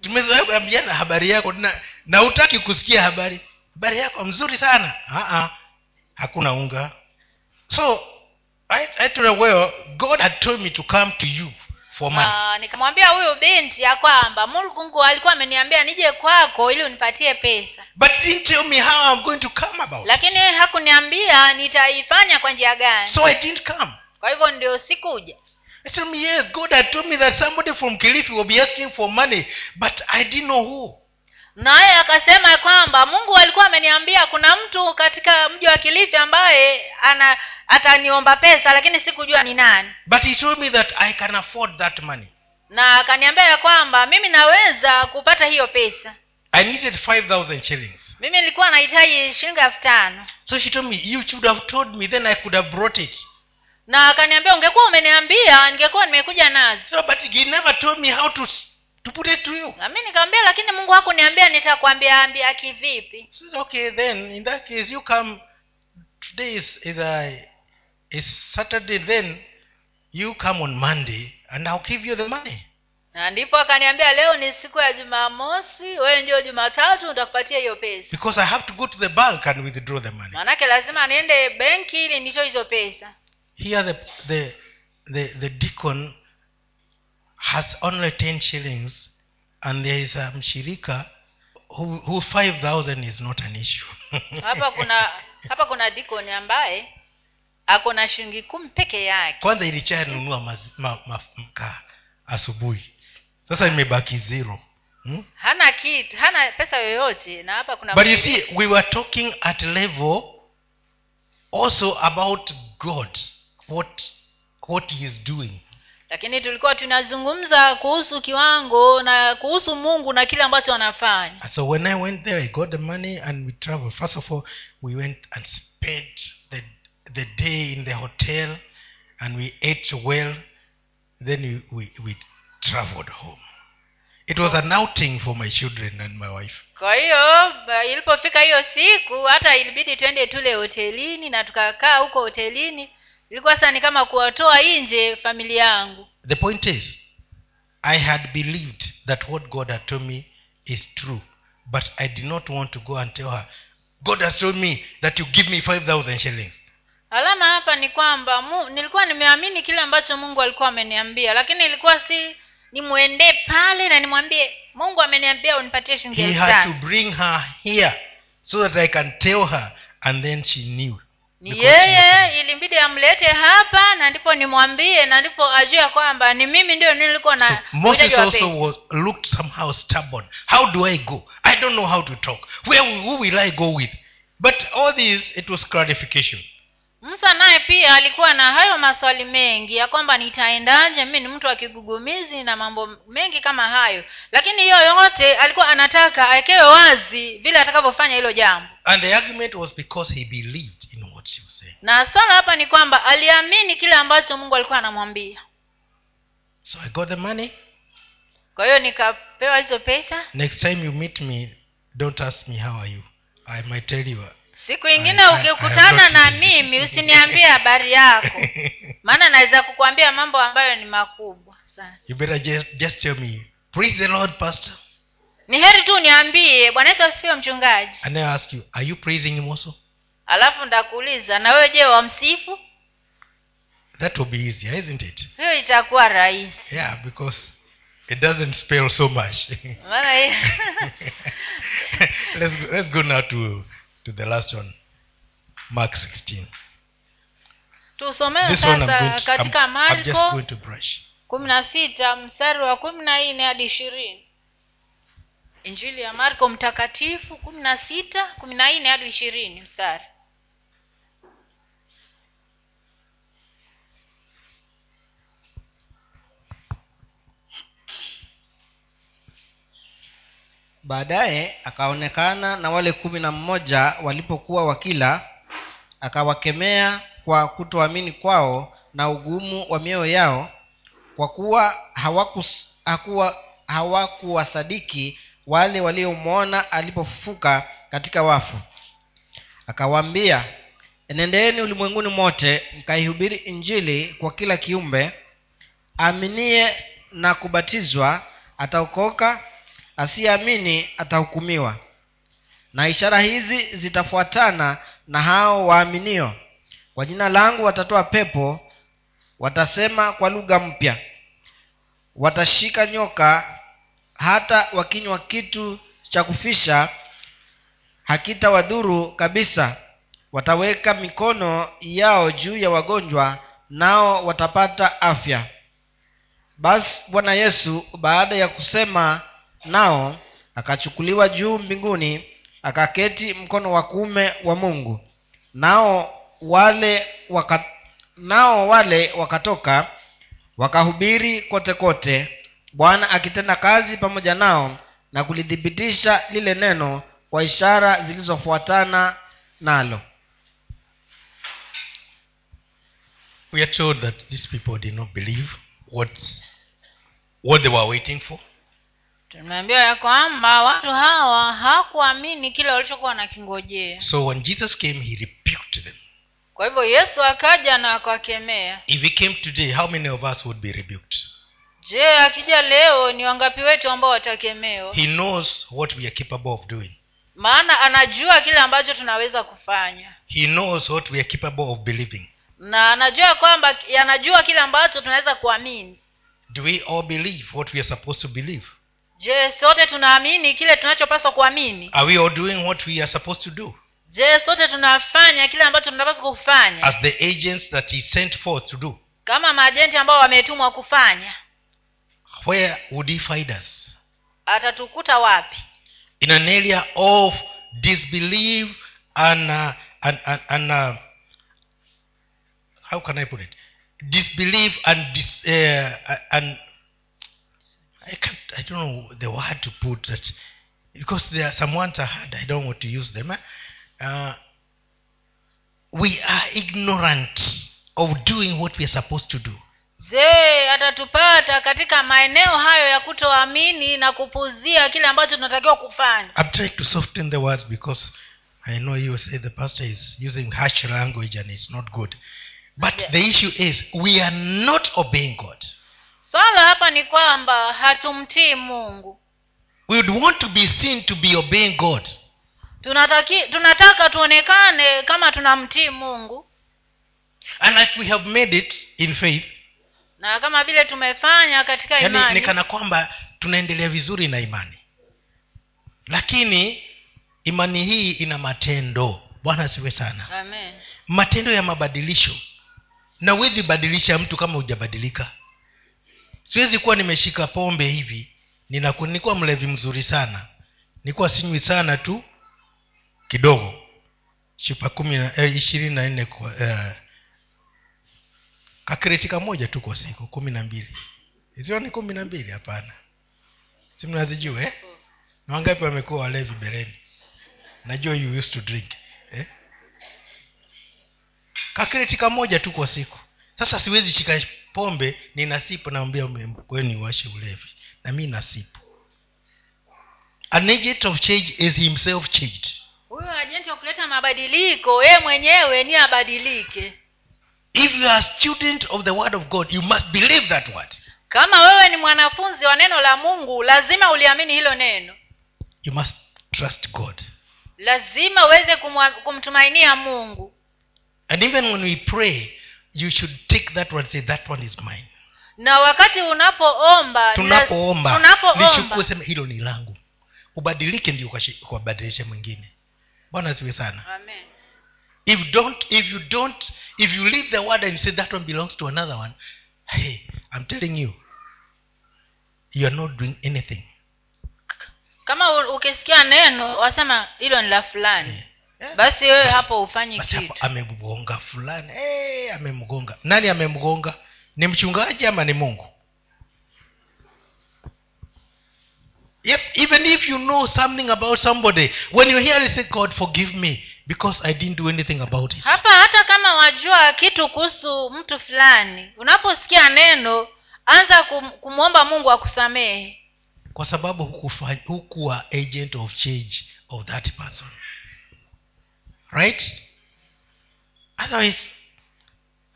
Tumezoea kuambiana habari yako na, na utaki kusikia habari. Habari yako mzuri sana. Aa, hakuna unga. So I, I told her, well god had told me to come to you nikamwambia huyu binti ya kwamba mungu alikuwa ameniambia nije kwako ili unipatie pesa. But didn't tell me how i'm going to come about lakini hakuniambia nitaifanya kwa njia gani. So i didn't come. Kwa hivyo ndio sikuja. I told me, yes, God had told me that somebody from Kilifi will be asking for money, but I didn't know who. Naye akasema kwamba mungu alikuwa ameniambia kuna mtu katika mji wa kilifi ambaye ana ataniomba pesa lakini sikujua ni nani But he told me that I can afford that money. na akaniambia ya kwamba mimi naweza kupata hiyo pesa I needed 5,000 shillings. mimi nilikuwa nahitaji shilingi elfu tano So she told me, you should have told me, then I could have brought it. na akaniambia ungekuwa umeniambia ningekuwa nimekuja nazo So, but he never told me how to, to put it to you. na mi nikamwambia lakini mungu hakuniambia nitakwambia ambia kivipi said, okay, then in that case, you come. Today is, is, a, is Saturday, then you come on Monday, and I'll give you the money. na ndipo akaniambia leo ni siku ya jumamosi wewe ndio jumatatu nitakupatia hiyo pesa because i have to go to the bank and withdraw the money maanake lazima niende benki ili ndicho hizo pesa here the the the, the deacon has only 10 shillings and there is a mshirika who, who 5000 is not an issue. *laughs* Hapa kuna hapa kuna dikoni ambaye ako na shilingi kumi peke yake. Kwanza ilichanunua makaa ma, ma, mkaa asubuhi. Sasa imebaki zero. Hmm? hana kitu hana pesa yoyote na hapa kuna but you see we were talking at level also about god what what he is doing lakini tulikuwa tunazungumza kuhusu kiwango na kuhusu mungu na kile ambacho anafanya. So when i went there i got the money and we traveled. First of all we went and spent the, the day in the hotel and we ate well. Then we, we, we traveled home. It was an outing for my children and my wife. Kwa hiyo ilipofika hiyo siku hata ilibidi twende tule hotelini na tukakaa huko hotelini ilikuwa sasa ni kama kuwatoa nje familia yangu. The point is i had believed that what god had told me is true but i did not want to go and tell her god has told me that you give me 5000 shillings. Alama hapa ni kwamba mu, nilikuwa nimeamini kile ambacho mungu alikuwa ameniambia lakini ilikuwa si nimwendee pale na nimwambie mungu ameniambia unipatie shilingi he had to bring her here so that i can tell her and then she knew ni yeye ilimbidi amlete hapa na ndipo nimwambie na ndipo ajue kwamba ni mimi ndio nilikuwa so moses also was, looked somehow stubborn. How do i go? I don't know how to talk. Where who will i go with? But all this it was clarification. Musa naye pia alikuwa na hayo maswali mengi ya kwamba nitaendaje? Mi ni mtu wa kigugumizi na mambo mengi kama hayo. Lakini hiyo yote alikuwa anataka awekewe wazi vile atakavyofanya hilo jambo. And the argument was because he believed in what she was saying na sala hapa ni kwamba aliamini kile ambacho mungu alikuwa anamwambia. So i got the money. Kwa hiyo nikapewa hizo pesa. Next time you meet me don't ask me how are you. I might tell you siku ingine ukikutana na mimi usiniambie habari yako. *laughs* Maana naweza kukuambia mambo ambayo ni makubwa sana. You better just, just tell me. Praise the lord pastor. Ni heri tu niambie bwana yesu asifiwe mchungaji. And I ask you are you praising him also alafu ndakuuliza na wewe je wamsifu? That will be easier isn't it? Hiyo itakuwa rahisi. Yeah because it doesn't spell so much. *laughs* *laughs* Let's, go, let's go now to, to the last one. Mark 16 tusomewe sasa katika marko going to brush. kumi na sita mstari wa kumi na nne hadi ishirini. Injili ya marko mtakatifu kumi na sita kumi na nne hadi ishirini mstari baadaye akaonekana na wale kumi na mmoja walipokuwa wakila akawakemea kwa kutoamini kwao na ugumu wa mioyo yao kwa kuwa hawakus- hakuwa hawakuwasadiki wale waliomwona alipofufuka katika wafu. Akawaambia enendeeni ulimwenguni mote mkaihubiri injili kwa kila kiumbe. Aaminie na kubatizwa ataokoka asiyeamini atahukumiwa. Na ishara hizi zitafuatana na hao waaminio. Kwa jina langu watatoa pepo watasema kwa lugha mpya. Watashika nyoka hata wakinywa kitu cha kufisha hakitawadhuru kabisa. Wataweka mikono yao juu ya wagonjwa nao watapata afya. Basi bwana yesu baada ya kusema nao akachukuliwa juu mbinguni akaketi mkono wa kuume wa mungu. Nao wale waka, nao wale wakatoka wakahubiri kote kote bwana akitenda kazi pamoja nao na kulithibitisha lile neno kwa ishara zilizofuatana nalo. We are told that these people did not believe what what they were waiting for tumeambiwa ya kwamba watu hawa hawakuamini kile walichokuwa wanakingojea. So when jesus came he rebuked them. Kwa hivyo yesu akaja na akawakemea if he came today how many of us would be rebuked? Je akija leo ni wangapi wetu ambao watakemewa? He knows what we are capable of doing. Maana anajua kile ambacho tunaweza kufanya. He knows what we are capable of believing. Na anajua kwamba anajua kile ambacho tunaweza kuamini. Do we all believe what we are supposed to believe je sote tunaamini kile tunachopaswa kuamini? Are we all doing what we are supposed to do? Je sote tunafanya kile ambacho tunapaswa kufanya? As the agents that he sent forth to do. Kama maajenti ambao wametumwa kufanya. Where would he find us? Atatukuta wapi? In an area of disbelief and uh, and and, and uh, how can i put it? Disbelief and dis, uh, and i can't i don't know the word to put that because there are some ones i had i don't want to use them uh, we are ignorant of doing what we are supposed to do. Je atatupata katika maeneo hayo ya kutoamini na kupuzia kile ambacho tunatakiwa kufanya. I'm trying to soften the words because i know you say the pastor is using harsh language and it's not good. But Yeah. the issue is we are not obeying god swala hapa ni kwamba hatumtii mungu. We would want to be seen to be obeying god. Tunataki, tunataka tuonekane kama tunamtii mungu. And like we have made it in faith na kama vile tumefanya katika yani imani. ni kana kwamba tunaendelea vizuri na imani. Lakini imani hii ina matendo. Bwana asiwe sana. Amen. Matendo ya mabadilisho. Na huwezi badilisha mtu kama hujabadilika siwezi kuwa nimeshika pombe hivi. Ninaku- nilikuwa mlevi mzuri sana. Nilikuwa sinywi sana tu kidogo. Chupa eh, ishirini na nne kwa eh, kamoja tu kwa siku kumi na mbili. Hizo ni kumi na mbili hapana. Si mnazijua eh? na wangapi wamekuwa walevi bereni najua you used to drink eh? kakreti kamoja tu kwa siku. Sasa siwezi shika pombe nina sipo naambia kweni washe ulevi. Na mi nasipo an agent of change is himself changed. Huyo ajenti wa kuleta mabadiliko yeye mwenyewe ni abadilike. If you are student of the word of god you must believe that word. Kama wewe ni mwanafunzi wa neno la mungu lazima uliamini hilo neno. You must trust god. Lazima uweze kumtumainia mungu. And even when we pray you should take that one say that one is mine. Na wakati unapoomba tunapoomba lishukue sema hilo ni langu. Ubadilike ndio ukabadilishe mwingine. Bwana asiwe sana. Amen. if don't if you don't if you leave the word and say that one belongs to another one hey i'm telling you you are not doing anything. Kama ukisikia neno wasema hilo ni la fulani Eh, basi wewe hapo hufanyi kitu. amemgonga fulani. Hey, amemgonga. Nani amemgonga? Ni mchungaji ama ni mungu? Yes even if you know something about somebody when you hear it say god forgive me because i didn't do anything about it. Hapa hata kama wajua kitu kuhusu mtu fulani unaposikia neno anza kum, kumwomba mungu akusamehe. Kwa sababu hukuwa agent of change of that person right? Otherwise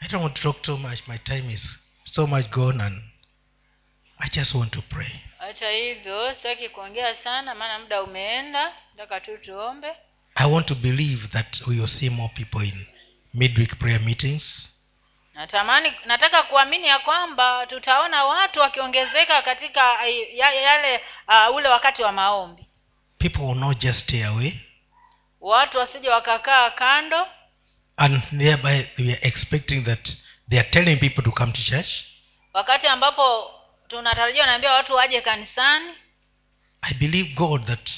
i don't want to talk too much. My time is so much gone and i just want to pray. Hata hivyo sitaki kuongea sana maana muda umeenda. Nataka tu tuombe. I want to believe that we will see more people in midweek prayer meetings. Natamani nataka kuamini ya kwamba tutaona watu wakiongezeka katika yale uh, ule wakati wa maombi. People will not just stay away watu wasije wakakaa kando. And thereby we are expecting that they are telling people to come to church. Wakati ambapo tunatarajia naambia watu waje kanisani. I believe god that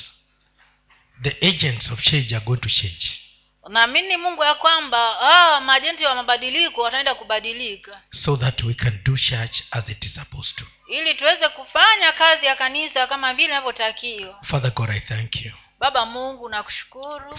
the agents of change are going to change. Naamini mungu ya kwamba ah, majenti wa mabadiliko wataenda kubadilika. So that we can do church as it is supposed to. Ili tuweze kufanya kazi ya kanisa kama vile inavyotakiwa. Father god i thank you. Baba mungu nakushukuru